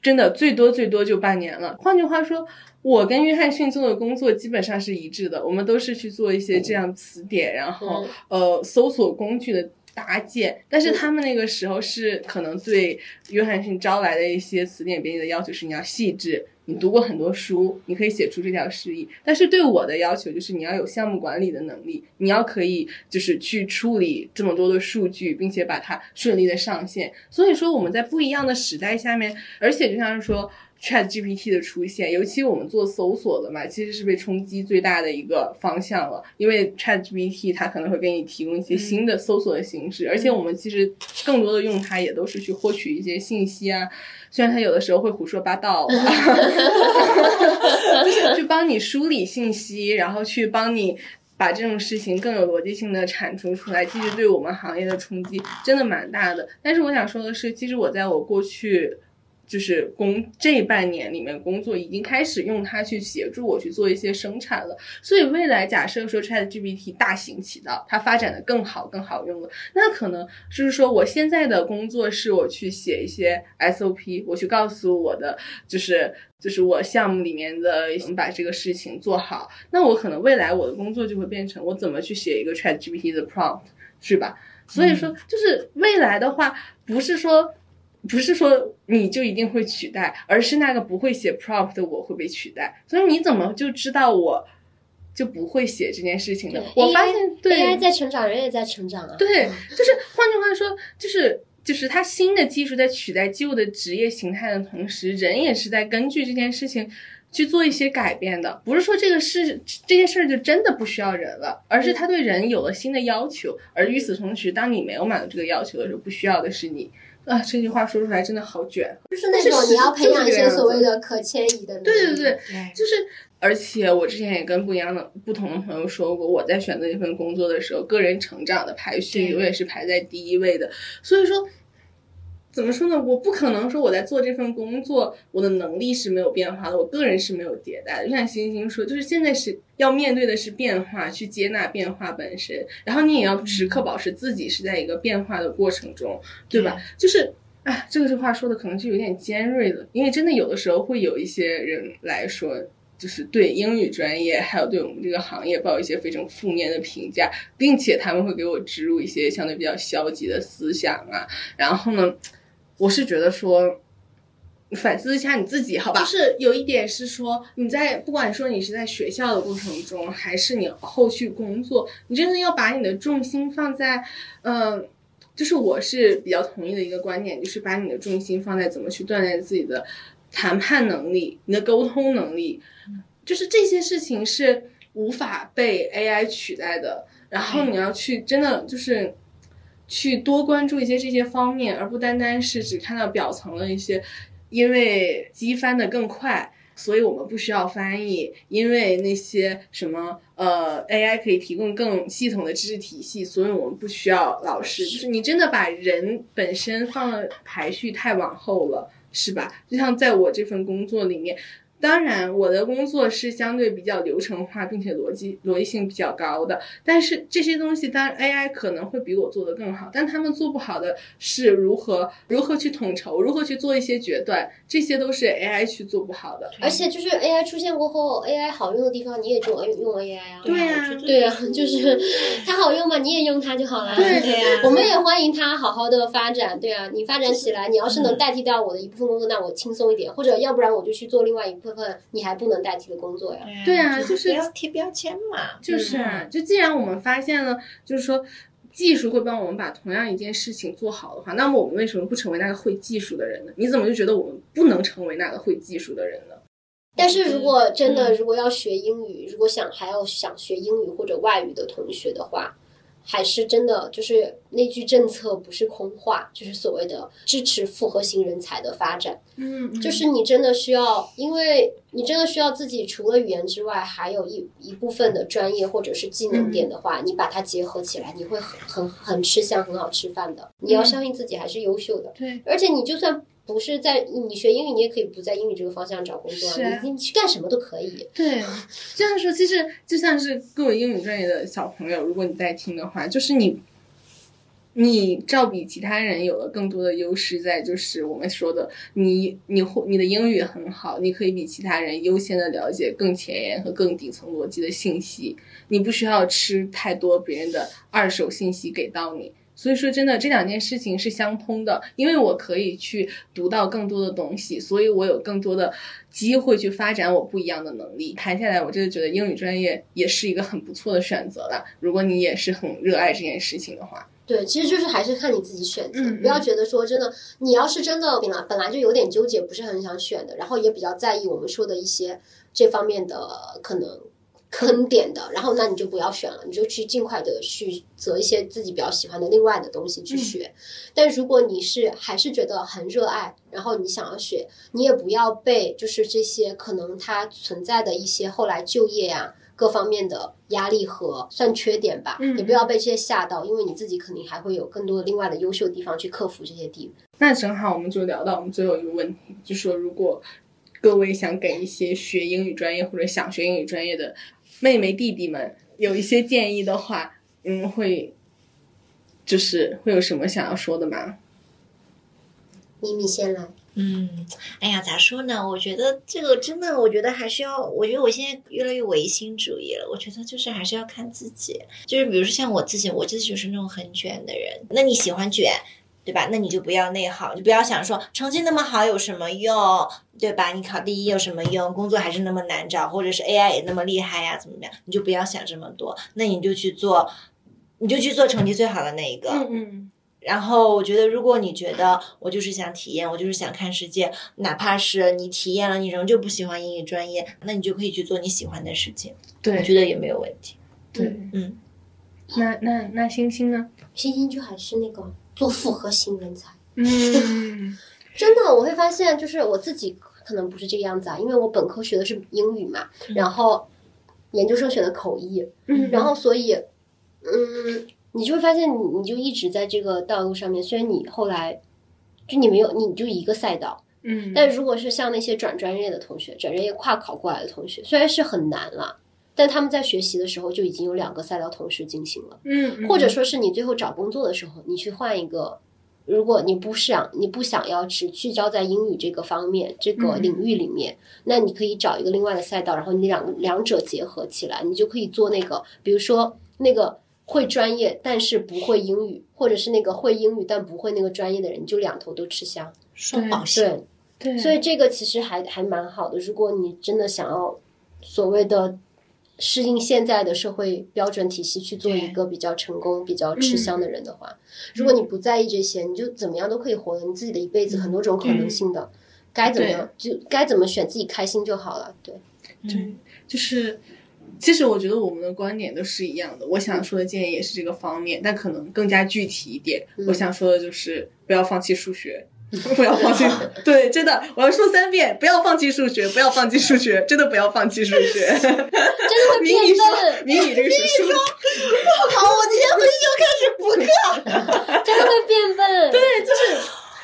Speaker 1: 真的最多最多就半年了。换句话说，我跟约翰逊做的工作基本上是一致的，我们都是去做一些这样词典，然后呃搜索工具的搭建。但是他们那个时候是可能对约翰逊招来的一些词典编辑的要求是你要细致。你读过很多书，你可以写出这条诗意。但是对我的要求就是你要有项目管理的能力，你要可以就是去处理这么多的数据，并且把它顺利的上线。所以说我们在不一样的时代下面，而且就像是说。Chat GPT 的出现，尤其我们做搜索的嘛，其实是被冲击最大的一个方向了。因为 Chat GPT 它可能会给你提供一些新的搜索的形式，而且我们其实更多的用它也都是去获取一些信息啊。虽然他有的时候会胡说八道，就是去帮你梳理信息，然后去帮你把这种事情更有逻辑性的产出出来。其实对我们行业的冲击真的蛮大的。但是我想说的是，其实我在我过去。就是工这半年里面工作已经开始用它去协助我去做一些生产了，所以未来假设说 Chat GPT 大行其道，它发展的更好更好用了，那可能就是说我现在的工作是我去写一些 SOP，我去告诉我的就是就是我项目里面的把这个事情做好，那我可能未来我的工作就会变成我怎么去写一个 Chat GPT 的 prompt，是吧？所以说就是未来的话，不是说。不是说你就一定会取代，而是那个不会写 prompt 的我会被取代。所以你怎么就知道我就不会写这件事情呢？我发现对
Speaker 2: AI 在成长，人也在成长啊。
Speaker 1: 对，就是换句话说，就是就是它新的技术在取代旧的职业形态的同时，人也是在根据这件事情去做一些改变的。不是说这个事这件事儿就真的不需要人了，而是它对人有了新的要求。而与此同时，当你没有满足这个要求的时候，不需要的是你。啊，这句话说出来真的好卷，
Speaker 2: 就是那种你要培养一些所谓的可迁移的能力。
Speaker 1: 对对对，就是，而且我之前也跟不一样的不同的朋友说过，我在选择一份工作的时候，个人成长的排序永远是排在第一位的。所以说。怎么说呢？我不可能说我在做这份工作，我的能力是没有变化的，我个人是没有迭代的。就像星星说，就是现在是要面对的是变化，去接纳变化本身，然后你也要时刻保持自己是在一个变化的过程中，对吧？就是，啊，这个这话说的可能就有点尖锐了，因为真的有的时候会有一些人来说，就是对英语专业还有对我们这个行业抱一些非常负面的评价，并且他们会给我植入一些相对比较消极的思想啊，然后呢？我是觉得说，反思一下你自己，好吧？就是有一点是说，你在不管说你是在学校的过程中，还是你后续工作，你真的要把你的重心放在，嗯，就是我是比较同意的一个观点，就是把你的重心放在怎么去锻炼自己的谈判能力、你的沟通能力，就是这些事情是无法被 AI 取代的。然后你要去真的就是。去多关注一些这些方面，而不单单是只看到表层的一些，因为机翻的更快，所以我们不需要翻译；因为那些什么呃 AI 可以提供更系统的知识体系，所以我们不需要老师。就是你真的把人本身放了排序太往后了，是吧？就像在我这份工作里面。当然，我的工作是相对比较流程化，并且逻辑逻辑性比较高的。但是这些东西，当然 AI 可能会比我做的更好，但他们做不好的是如何如何去统筹，如何去做一些决断，这些都是 AI 去做不好的。
Speaker 2: 而且就是 AI 出现过后，AI 好用的地方你也就用用 AI 啊。
Speaker 1: 对呀，
Speaker 2: 对呀，就是 它好用嘛，你也用它就好了。对呀，我们也欢迎它好好的发展。对啊，你发展起来，你要是能代替掉我的一部分工作，那我轻松一点，或者要不然我就去做另外一部分。你还不能代替的工作呀？
Speaker 1: 对啊，就是
Speaker 5: 要贴标签嘛。
Speaker 1: 就是啊，就既然我们发现了，就是说技术会帮我们把同样一件事情做好的话，那么我们为什么不成为那个会技术的人呢？你怎么就觉得我们不能成为那个会技术的人呢？
Speaker 2: 但是如果真的，如果要学英语，如果想还要想学英语或者外语的同学的话。还是真的就是那句政策不是空话，就是所谓的支持复合型人才的发展。
Speaker 1: 嗯，
Speaker 2: 就是你真的需要，因为你真的需要自己除了语言之外，还有一一部分的专业或者是技能点的话，你把它结合起来，你会很很很吃香，很好吃饭的。你要相信自己还是优秀的，
Speaker 1: 对，
Speaker 2: 而且你就算不是在你学英语，你也可以不在英语这个方向找工作你你去干什么都可以。
Speaker 1: 对，这样说其实就像是各位英语专业的小朋友，如果你在听的话，就是你，你照比其他人有了更多的优势，在就是我们说的，你你会你的英语很好，你可以比其他人优先的了解更前沿和更底层逻辑的信息，你不需要吃太多别人的二手信息给到你。所以说，真的这两件事情是相通的，因为我可以去读到更多的东西，所以我有更多的机会去发展我不一样的能力。谈下来，我真的觉得英语专业也是一个很不错的选择了。如果你也是很热爱这件事情的话，
Speaker 2: 对，其实就是还是看你自己选择，
Speaker 1: 嗯
Speaker 2: 不要觉得说真的，你要是真的本来本来就有点纠结，不是很想选的，然后也比较在意我们说的一些这方面的可能坑点的，然后那你就不要选了，你就去尽快的去择一些自己比较喜欢的另外的东西去学。但如果你是还是觉得很热爱，然后你想要学，你也不要被就是这些可能它存在的一些后来就业呀、各方面的压力和算缺点吧，
Speaker 1: 嗯。
Speaker 2: 也不要被这些吓到，因为你自己肯定还会有更多的另外的优秀地方去克服这些地
Speaker 1: 那正好我们就聊到我们最后一个问题，就说如果各位想给一些学英语专业或者想学英语专业的妹妹弟弟们有一些建议的话，嗯，会就是会有什么想要说的吗？
Speaker 2: 咪咪先来，
Speaker 3: 嗯，哎呀，咋说呢？我觉得这个真的，我觉得还是要，我觉得我现在越来越唯心主义了。我觉得就是还是要看自己，就是比如说像我自己，我自己就是那种很卷的人。那你喜欢卷，对吧？那你就不要内耗，就不要想说成绩那么好有什么用，对吧？你考第一有什么用？工作还是那么难找，或者是 AI 也那么厉害呀，怎么怎么样？你就不要想这么多，那你就去做，你就去做成绩最好的那一个。
Speaker 1: 嗯
Speaker 3: 然后我觉得，如果你觉得我就是想体验，我就是想看世界，哪怕是你体验了，你仍旧不喜欢英语专业，那你就可以去做你喜欢的事情，
Speaker 1: 对
Speaker 3: 我觉得也没有问题。
Speaker 1: 对，
Speaker 3: 嗯，
Speaker 1: 那那那星星呢？
Speaker 2: 星星就还是那个做复合型人才。
Speaker 1: 嗯。
Speaker 2: 真的，我会发现，就是我自己可能不是这个样子啊，因为我本科学的是英语嘛，然后研究生学的口译，
Speaker 1: 嗯，
Speaker 2: 然后所以，嗯，你就会发现你你就一直在这个道路上面，虽然你后来就你没有你就一个赛道，
Speaker 1: 嗯，
Speaker 2: 但如果是像那些转专业的同学，转专业跨考过来的同学，虽然是很难了，但他们在学习的时候就已经有两个赛道同时进行了。
Speaker 1: 嗯，嗯
Speaker 2: 或者说是你最后找工作的时候，你去换一个，如果你不想你不想要只聚焦在英语这个方面这个
Speaker 1: 嗯
Speaker 2: 领域里面，那你可以找一个另外的赛道，然后你两两者结合起来，你就可以做那个，比如说那个会专业但是不会英语，或者是那个会英语但不会那个专业的人，你就两头都吃香。
Speaker 3: 双保险。
Speaker 2: 对，
Speaker 1: 对，
Speaker 2: 所以这个其实还还蛮好的。如果你真的想要所谓的适应现在的社会标准体系，去做一个比较成功、比较吃香的人的话，如果你不在意这些，你就怎么样都可以活了你自己的一辈子，很多种可能性的。该怎么样就该怎么选，自己开心就好了。对，
Speaker 1: 对，就是，其实我觉得我们的观点都是一样的。我想说的建议也是这个方面，但可能更加具体一点。
Speaker 2: 嗯
Speaker 1: 我想说的就是不要放弃数学。不要放弃，对，真的，我要说三遍，不要放弃数学，不要放弃数学，真的不要放弃数学。
Speaker 2: 真的会变笨，
Speaker 1: 迷你这个是数，
Speaker 3: 好，我今天回去就开始补课。
Speaker 2: 真的会变笨。对，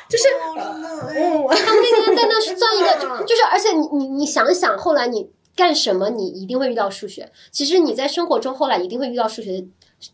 Speaker 1: 就是，嗯，
Speaker 2: 他们那天在那算一个，就是而且你你你想想，后来你干什么，你一定会遇到数学。其实你在生活中后来一定会遇到数学的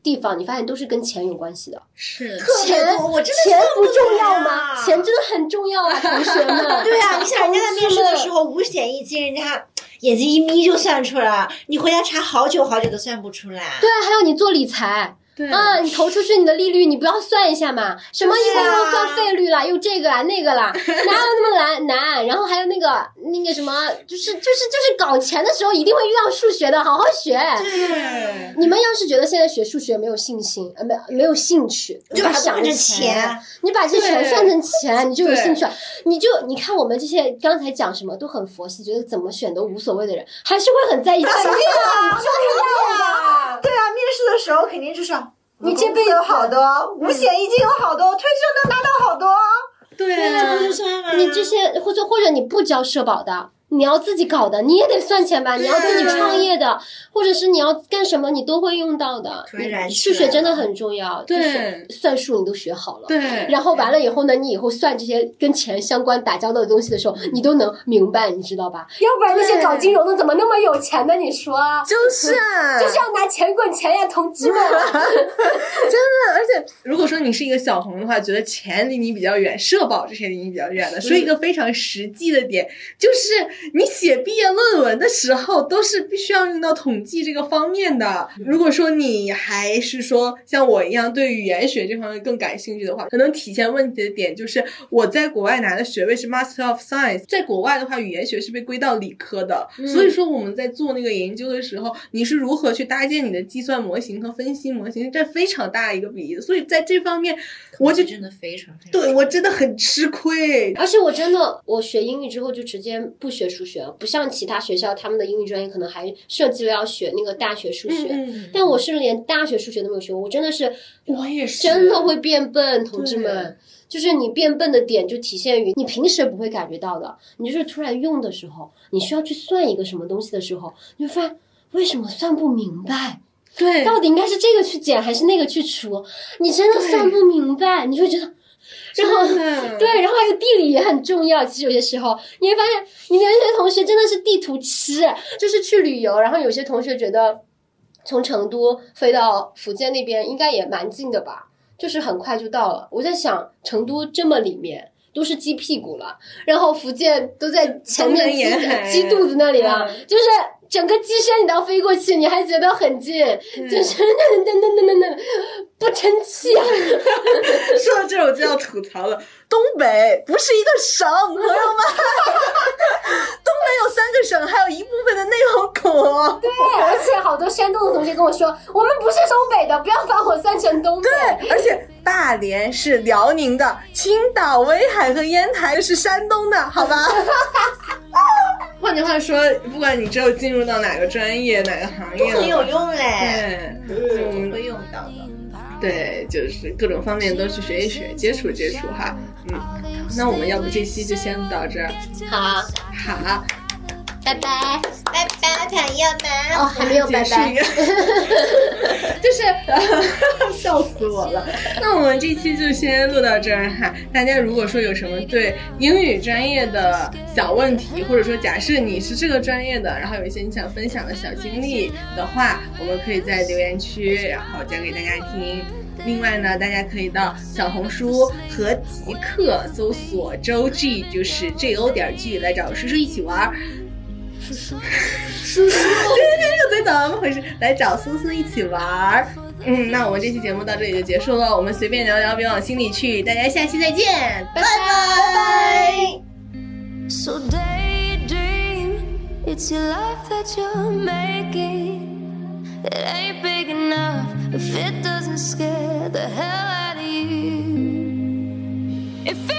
Speaker 2: 地方，你发现都是跟钱有关系的。
Speaker 1: 是，
Speaker 2: 钱
Speaker 3: 我真的
Speaker 2: 钱
Speaker 3: 不
Speaker 2: 不重要吗？
Speaker 3: 啊
Speaker 2: 钱真的很重要啊，同学们。
Speaker 3: 对啊，你想人家在面试的时候五险一金，人家眼睛一眯就算出来了，你回家查好久好久都算不出来。
Speaker 2: 对啊，还有你做理财
Speaker 1: 对
Speaker 2: 啊，你投出去你的利率，你不要算一下嘛？什么一会儿又算费率啦，又这个啦那个啦，哪有那么难难？然后还有那个那个什么，就是就是就是搞钱的时候一定会遇到数学的，好好学。
Speaker 1: 对，
Speaker 2: 你们要是觉得现在学数学没有信心，呃，没没有兴趣，
Speaker 3: 就把
Speaker 2: 想着
Speaker 3: 钱，
Speaker 2: 你把这钱算成钱，你就有兴趣了。你就你看我们这些刚才讲什么都很佛系，觉得怎么选都无所谓的人，还是会很在意钱的。
Speaker 5: 对啊，对啊，面试的时候肯定就是
Speaker 2: 你这辈子
Speaker 5: 有好多，五险一金有好多，退休能拿到好多。
Speaker 1: 对
Speaker 2: 啊
Speaker 3: 这不就算吗？
Speaker 2: 你这些或者或者你不交社保的，你要自己搞的，你也得算钱吧？你要自己创业的，或者是你要干什么，你都会用到的。数学真的很重要，
Speaker 1: 对
Speaker 2: 就是算数你都学好了。
Speaker 1: 对，
Speaker 2: 然后完了以后呢，你以后算这些跟钱相关打交道的东西的时候，你都能明白，你知道吧？要不然那些搞金融的怎么那么有钱呢？你说，
Speaker 4: 就是啊
Speaker 2: 就是要拿钱滚钱呀，同志们！
Speaker 4: 真的，而且
Speaker 1: 如果说你是一个小红的话，觉得钱离你比较远，社保这些离你比较远的，说一个非常实际的点，就是你写毕业论文的时候，都是必须要用到统计这个方面的。如果说你还是说像我一样对语言学这方面更感兴趣的话，可能体现问题的点就是我在国外拿的学位是 Master of Science，在国外的话，语言学是被归到理科的，所以说我们在做那个研究的时候，你是如何去搭建你的计算模型和分析模型，这非常大一个比例。所以在这方面，我就
Speaker 3: 真的非常非常
Speaker 1: 对我真的很吃亏。
Speaker 2: 而且我真的，我学英语之后就直接不学数学了，不像其他学校他们的英语专业可能还设计了要学那个大学数学，
Speaker 1: 嗯，
Speaker 2: 但我是连大学数学都没有学过，我真的是
Speaker 1: 我也是
Speaker 2: 真的会变笨，同志们。就是你变笨的点就体现于你平时不会感觉到的，你就是突然用的时候，你需要去算一个什么东西的时候，你会发现为什么算不明白，
Speaker 1: 对，
Speaker 2: 到底应该是这个去减还是那个去除，你真的算不明白，你就觉得。然后对，然后还有地理也很重要。其实有些时候你会发现，你的有些同学真的是地图痴，就是去旅游，然后有些同学觉得从成都飞到福建那边应该也蛮近的吧，就是很快就到了。我在想，成都这么里面。都是鸡屁股了，然后福建都在前面鸡鸡肚子那里了，
Speaker 1: 嗯
Speaker 2: 就是整个鸡身你都要飞过去，你还觉得很近，就是那那那那那那不争气啊！
Speaker 1: 说到这儿我就要吐槽了，
Speaker 4: 东北不是一个省，朋友们，东北有三个省，还有一部分的内蒙古。
Speaker 2: 对，而且好多山东的同学跟我说，我们不是东北的，不要把我算成东北。
Speaker 4: 对，而且大连是辽宁的，青岛、威海和烟台是山东的，好吧？
Speaker 1: 换句话说，不管你之后进入到哪个专业、哪个行业，
Speaker 3: 很有用嘞，
Speaker 1: 对，
Speaker 3: 嗯，会用到的。
Speaker 1: 对，就是各种方面都去学一学，接触接触哈。嗯，那我们要不这期就先到这儿，
Speaker 2: 好，
Speaker 1: 好，
Speaker 2: 拜拜。
Speaker 3: 拜拜，朋友们。
Speaker 2: 哦，还没有拜拜。
Speaker 1: 就是 笑死我了。那我们这期就先录到这儿哈。大家如果说有什么对英语专业的小问题，或者说假设你是这个专业的，然后有一些你想分享的小经历的话，我们可以在留言区然后讲给大家听。另外呢，大家可以到小红书和极客搜索周 G，就是 J O 点 G 来找叔叔一起玩儿。叔叔，叔叔，叔叔，叔，怎么回事？来找苏苏一起玩。嗯，那我们这期节目到这里就结束了，我们随便聊聊，别往心里去。大家下期再见，拜拜。
Speaker 6: It's your life that you're making. It ain't big enough if it doesn't scare the hell out of you. If it